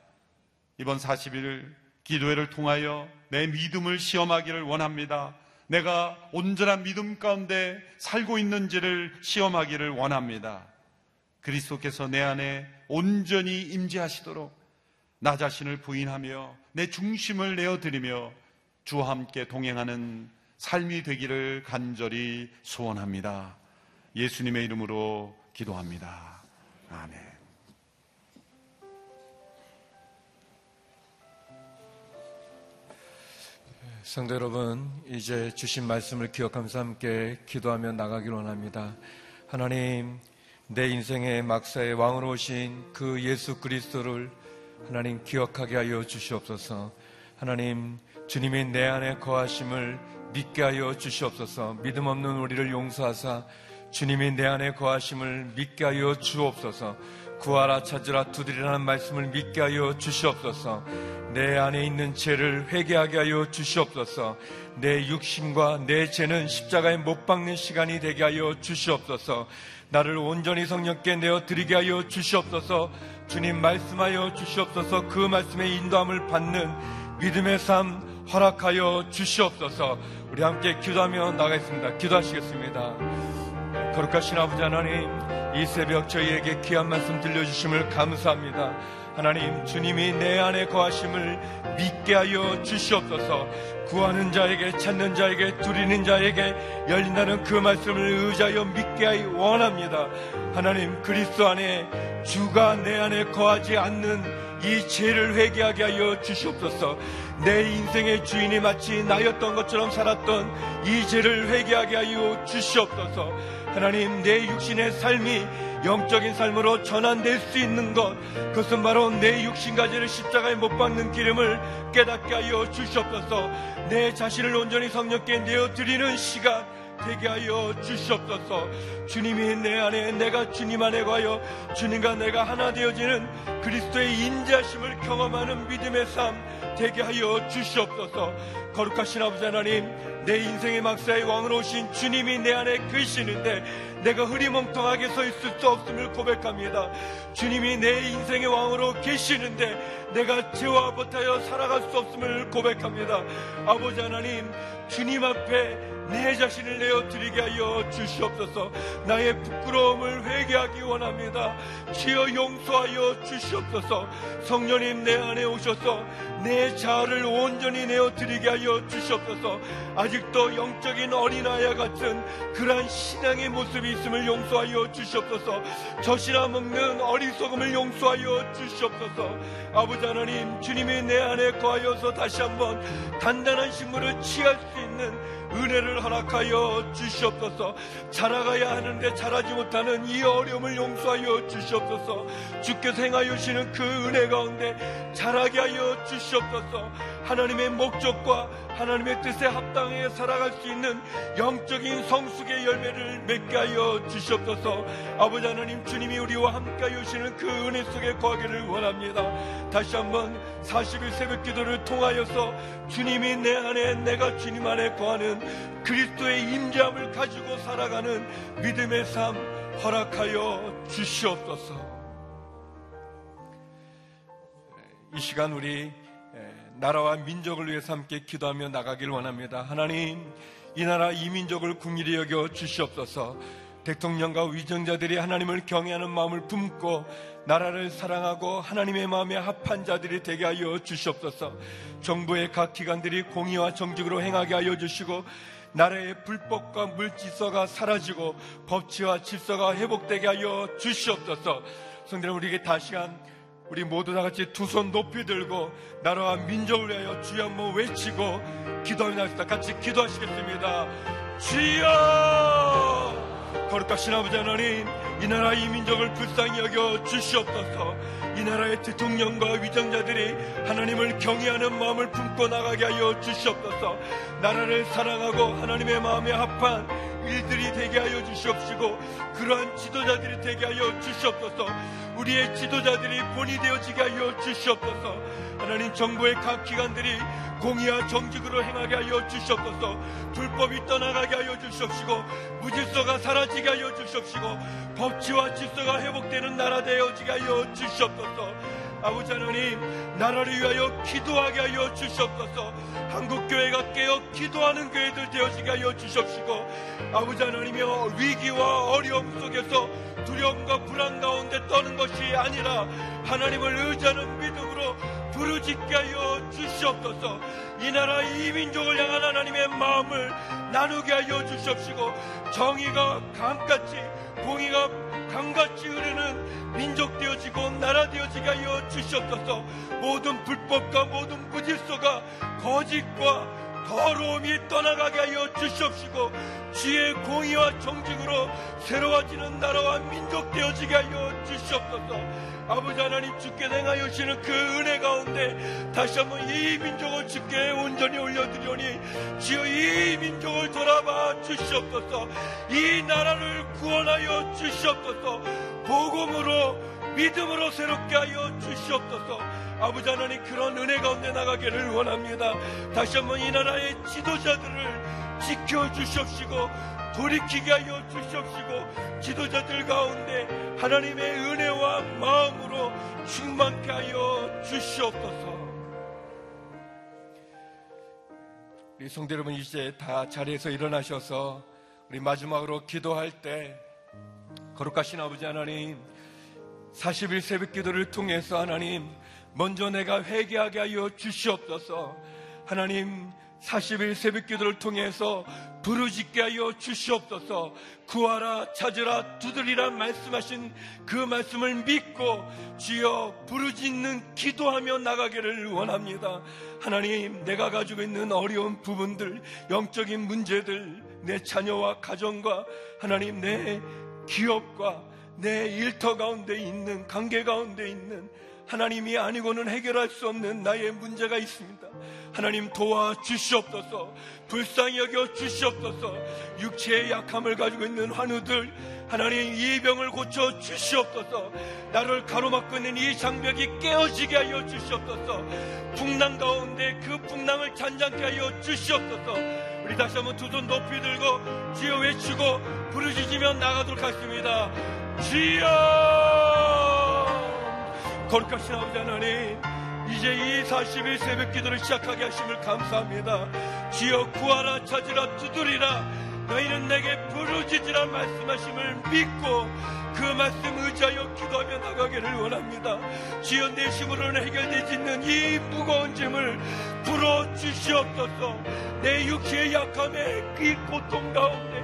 이번 40일 기도회를 통하여 내 믿음을 시험하기를 원합니다. 내가 온전한 믿음 가운데 살고 있는지를 시험하기를 원합니다. 그리스도께서 내 안에 온전히 임재하시도록 나 자신을 부인하며 내 중심을 내어드리며 주와 함께 동행하는 삶이 되기를 간절히 소원합니다. 예수님의 이름으로 기도합니다. 아멘. 성도 여러분, 이제 주신 말씀을 기억하면서 함께 기도하며 나가길 원합니다. 하나님, 내 인생의 막사의 왕으로 오신 그 예수 그리스도를 하나님 기억하게 하여 주시옵소서. 하나님, 주님이 내 안에 거하심을 믿게 하여 주시옵소서. 믿음 없는 우리를 용서하사 주님이 내 안에 거하심을 믿게 하여 주옵소서. 구하라 찾으라 두드리라는 말씀을 믿게 하여 주시옵소서. 내 안에 있는 죄를 회개하게 하여 주시옵소서. 내 육신과 내 죄는 십자가에 못 박는 시간이 되게 하여 주시옵소서. 나를 온전히 성령께 내어 드리게 하여 주시옵소서. 주님 말씀하여 주시옵소서. 그 말씀의 인도함을 받는 믿음의 삶 허락하여 주시옵소서. 우리 함께 기도하며 나가겠습니다. 기도하시겠습니다. 거룩하신 아버지 하나님, 이 새벽 저희에게 귀한 말씀 들려주심을 감사합니다. 하나님, 주님이 내 안에 거하심을 믿게 하여 주시옵소서. 구하는 자에게, 찾는 자에게, 두리는 자에게 열린다는 그 말씀을 의지하여 믿게 하여 원합니다. 하나님, 그리스도 안에 주가 내 안에 거하지 않는 이 죄를 회개하게 하여 주시옵소서. 내 인생의 주인이 마치 나였던 것처럼 살았던 이 죄를 회개하게 하여 주시옵소서. 하나님, 내 육신의 삶이 영적인 삶으로 전환될 수 있는 것 그것은 바로 내 육신가지를 십자가에 못 박는 기름을 깨닫게 하여 주시옵소서. 내 자신을 온전히 성령께 내어 드리는 시간 되게 하여 주시옵소서. 주님이 내 안에 내가 주님 안에 가여 주님과 내가 하나 되어지는 그리스도의 인자심을 경험하는 믿음의 삶 되게 하여 주시옵소서. 거룩하신 아버지 하나님 내 인생의 막사의 왕으로 오신 주님이 내 안에 계시는데 내가 흐리멍텅하게 서 있을 수 없음을 고백합니다. 주님이 내 인생의 왕으로 계시는데 내가 죄와 버타여 살아갈 수 없음을 고백합니다. 아버지 하나님 주님 앞에 내 자신을 내어 드리게 하여 주시옵소서. 나의 부끄러움을 회개하기 원합니다. 주여 용서하여 주시옵소서. 성령님 내 안에 오셔서 내 자아를 온전히 내어 드리게 하여 주시옵소서. 아직도 영적인 어린아이와 같은 그러한 신앙의 모습이 있음을 용서하여 주시옵소서. 젖이나 먹는 어리석음을 용서하여 주시옵소서. 아버지 하나님 주님이 내 안에 거하여서 다시 한번 단단한 식물을 취할 수 있는 은혜를 허락하여 주시옵소서. 자라가야 하는데 자라지 못하는 이 어려움을 용서하여 주시옵소서. 주께서 행하여 주시는 그 은혜 가운데 자라게 하여 주시옵소서. 하나님의 목적과 하나님의 뜻에 합당해 살아갈 수 있는 영적인 성숙의 열매를 맺게 하여 주시옵소서. 아버지 하나님 주님이 우리와 함께 하여 주시는 그 은혜 속에 거하기를 원합니다. 다시 한번 40일 새벽 기도를 통하여서 주님이 내 안에 내가 주님 안에 거하는 그리스도의 임재함을 가지고 살아가는 믿음의 삶 허락하여 주시옵소서. 이 시간 우리 나라와 민족을 위해서 함께 기도하며 나가길 원합니다. 하나님, 이 나라 이 민족을 궁일히 여겨 주시옵소서. 대통령과 위정자들이 하나님을 경외하는 마음을 품고 나라를 사랑하고 하나님의 마음에 합한 자들이 되게 하여 주시옵소서. 정부의 각 기관들이 공의와 정직으로 행하게 하여 주시고 나라의 불법과 물질서가 사라지고 법치와 질서가 회복되게 하여 주시옵소서. 성대는 우리에게 다시 한 우리 모두 다 같이 두 손 높이 들고 나라와 민족을 위하여 주여 한번 외치고 기도하니다 같이 기도하시겠습니다. 주여! 거룩하신 아버지 하나님, 이 나라 이 민족을 불쌍히 여겨 주시옵소서. 이 나라의 대통령과 위정자들이 하나님을 경외하는 마음을 품고 나가게 하여 주시옵소서. 나라를 사랑하고 하나님의 마음에 합한 일들이 되게 하여 주시옵시고 그러한 지도자들이 되게 하여 주시옵소서. 우리의 지도자들이 본이 되어지게 하여 주시옵소서. 하나님 정부의 각 기관들이 공의와 정직으로 행하게 하여 주시옵소서. 불법이 떠나가게 하여 주시옵시고 무질서가 사라지게 하여 주시옵시고 법치와 질서가 회복되는 나라 되어지게 하여 주시옵소서. 아버지 하나님 나라를 위하여 기도하게 하여 주시옵소서. 한국교회가 깨어 기도하는 교회들 되어지게 하여 주시옵시고 아버지 하나님이여 위기와 어려움 속에서 두려움과 불안 가운데 떠는 것이 아니라 하나님을 의지하는 믿음으로 부르짖게 하여 주시옵소서. 이 나라 이 민족을 향한 하나님의 마음을 나누게 하여 주시옵시고 정의가 강같이 공의가 강같이 흐르는 민족 되어지고 나라 되어지게 하여 주시옵소서. 모든 불법과 모든 무질서가 거짓과 더러움이 떠나가게 하여 주시옵시고 지혜 공의와 정직으로 새로워지는 나라와 민족 되어지게 하여 주시옵소서. 아버지 하나님 주께 행하여 주시는 그 은혜 가운데 다시 한번 이 민족을 주께 온전히 올려드리오니 주여 이 민족을 돌아봐 주시옵소서. 이 나라를 구원하여 주시옵소서. 복음으로 믿음으로 새롭게 하여 주시옵소서 아버지 하나님 그런 은혜 가운데 나가기를 원합니다. 다시 한번 이 나라의 지도자들을 지켜주시옵시고 돌이키게 하여 주시옵시고 지도자들 가운데 하나님의 은혜와 마음으로 충만케 하여 주시옵소서. 우리 성대 여러분 이제 다 자리에서 일어나셔서 우리 마지막으로 기도할 때 거룩하신 아버지 하나님 40일 새벽 기도를 통해서 하나님 먼저 내가 회개하게 하여 주시옵소서. 하나님 40일 새벽 기도를 통해서 부르짖게 하여 주시옵소서. 구하라 찾으라 두드리라 말씀하신 그 말씀을 믿고 주여 부르짖는 기도하며 나가기를 원합니다. 하나님 내가 가지고 있는 어려운 부분들 영적인 문제들 내 자녀와 가정과 하나님 내 기업과 내 일터 가운데 있는 관계 가운데 있는 하나님이 아니고는 해결할 수 없는 나의 문제가 있습니다. 하나님 도와 주시옵소서. 불쌍히 여겨 주시옵소서. 육체의 약함을 가지고 있는 환우들 하나님 이 병을 고쳐 주시옵소서. 나를 가로막고 있는 이 장벽이 깨어지게 하여 주시옵소서. 풍랑 가운데 그 풍랑을 잔잔케 하여 주시옵소서. 우리 다시 한번 두 손 높이 들고 주여 외치고 부르짖으며 나가도록 하겠습니다. 주여! 거룩하신 아버지 하나님, 이제 이 40일 새벽 기도를 시작하게 하심을 감사합니다. 주여 구하라 찾으라 두드리라 너희는 내게 부르짖으라 말씀하심을 믿고 그 말씀 의지하여 기도하며 나가기를 원합니다. 주여 내 힘으로는 해결되지 않는 이 무거운 짐을 풀어주시옵소서 내 육체의 약함에 그 고통 가운데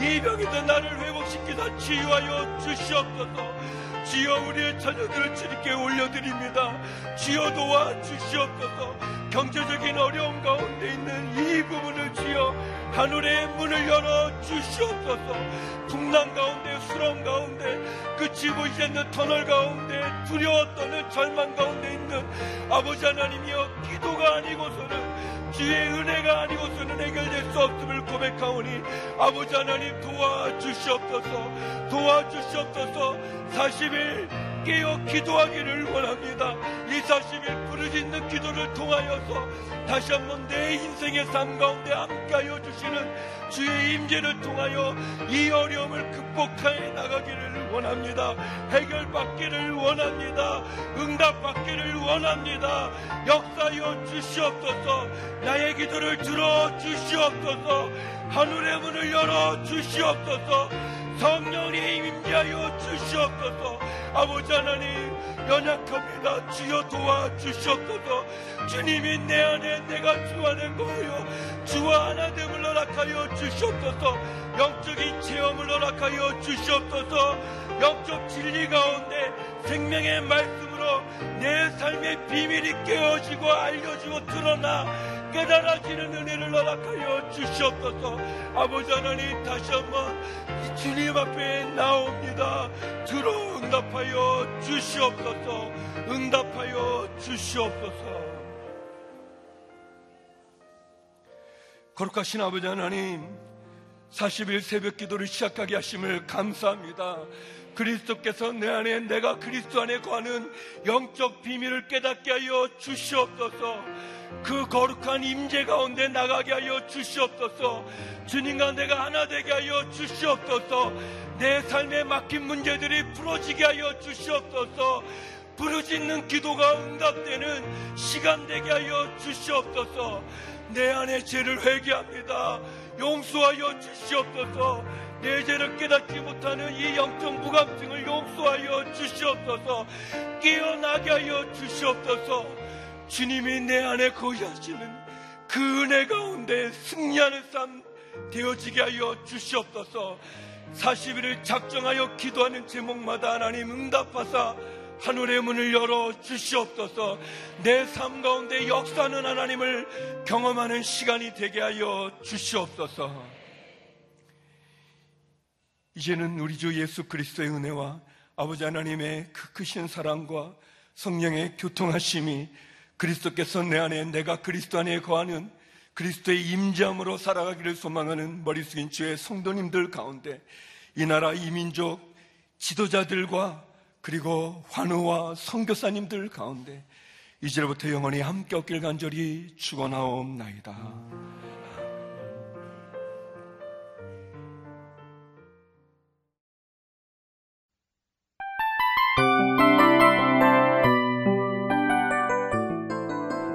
이 병이든 나를 회복시키사 치유하여 주시옵소서 주여 우리의 자녀들을 주님께 올려드립니다. 주여 도와 주시옵소서. 경제적인 어려움 가운데 있는 이 부분을 주여 하늘의 문을 열어 주시옵소서. 풍랑 가운데 수렁 가운데 끝이 보이지 않는 터널 가운데 두려워 떠는 절망 가운데 있는 아버지 하나님이여 기도가 아니고서는 주의 은혜가 아니고서는 해결될 수 없음을 고백하오니 아버지 하나님 도와주시옵소서 도와주시옵소서. 40일 깨어 기도하기를 원합니다. 이 40일 부르짖는 기도를 통하여서 다시 한번 내 인생의 삶 가운데 함께하여 주시는 주의 임재를 통하여 이 어려움을 극복하여 나가기를 원합니다. 해결받기를 원합니다. 응답받기를 원합니다. 역사여 주시옵소서. 나의 기도를 들어 주시옵소서. 하늘의 문을 열어 주시옵소서 성령의 임재하여 주시옵소서. 아버지 하나님 연약합니다. 주여 도와 주시옵소서. 주님이 내 안에 내가 주 안에 거하여 주와 하나됨을 허락하여 주시옵소서. 영적인 체험을 허락하여 주시옵소서. 영적 진리 가운데 생명의 말씀 으로 내 삶의 비밀이 깨어지고 알려지고 드러나 깨달아지는 은혜를 허락하여 주시옵소서. 아버지 하나님 다시 한번 주님 앞에 나옵니다. 들어 응답하여 주시옵소서. 응답하여 주시옵소서. 거룩하신 아버지 하나님 40일 새벽 기도를 시작하게 하심을 감사합니다 그리스도께서 내 안에 내가 그리스도 안에 거하는 영적 비밀을 깨닫게 하여 주시옵소서. 그 거룩한 임재 가운데 나가게 하여 주시옵소서. 주님과 내가 하나 되게 하여 주시옵소서. 내 삶에 막힌 문제들이 풀어지게 하여 주시옵소서. 부르짖는 기도가 응답되는 시간 되게 하여 주시옵소서. 내 안에 죄를 회개합니다. 용서하여 주시옵소서 내 죄를 깨닫지 못하는 이 영적 무감증을 용서하여 주시옵소서. 깨어나게 하여 주시옵소서. 주님이 내 안에 거하시는 그 은혜 가운데 승리하는 삶 되어지게 하여 주시옵소서. 40일을 작정하여 기도하는 제목마다 하나님 응답하사 하늘의 문을 열어 주시옵소서. 내 삶 가운데 역사하는 하나님을 경험하는 시간이 되게 하여 주시옵소서 이제는 우리 주 예수 그리스도의 은혜와 아버지 하나님의 그 크신 사랑과 성령의 교통하심이 그리스도께서 내 안에 내가 그리스도 안에 거하는 그리스도의 임재함으로 살아가기를 소망하는 머리 숙인 주의 성도님들 가운데 이 나라 이민족 지도자들과 그리고 환우와 선교사님들 가운데 이제부터 영원히 함께 없길 간절히 축원하옵나이다.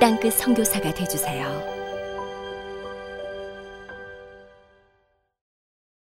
땅끝 성교사가 되주세요.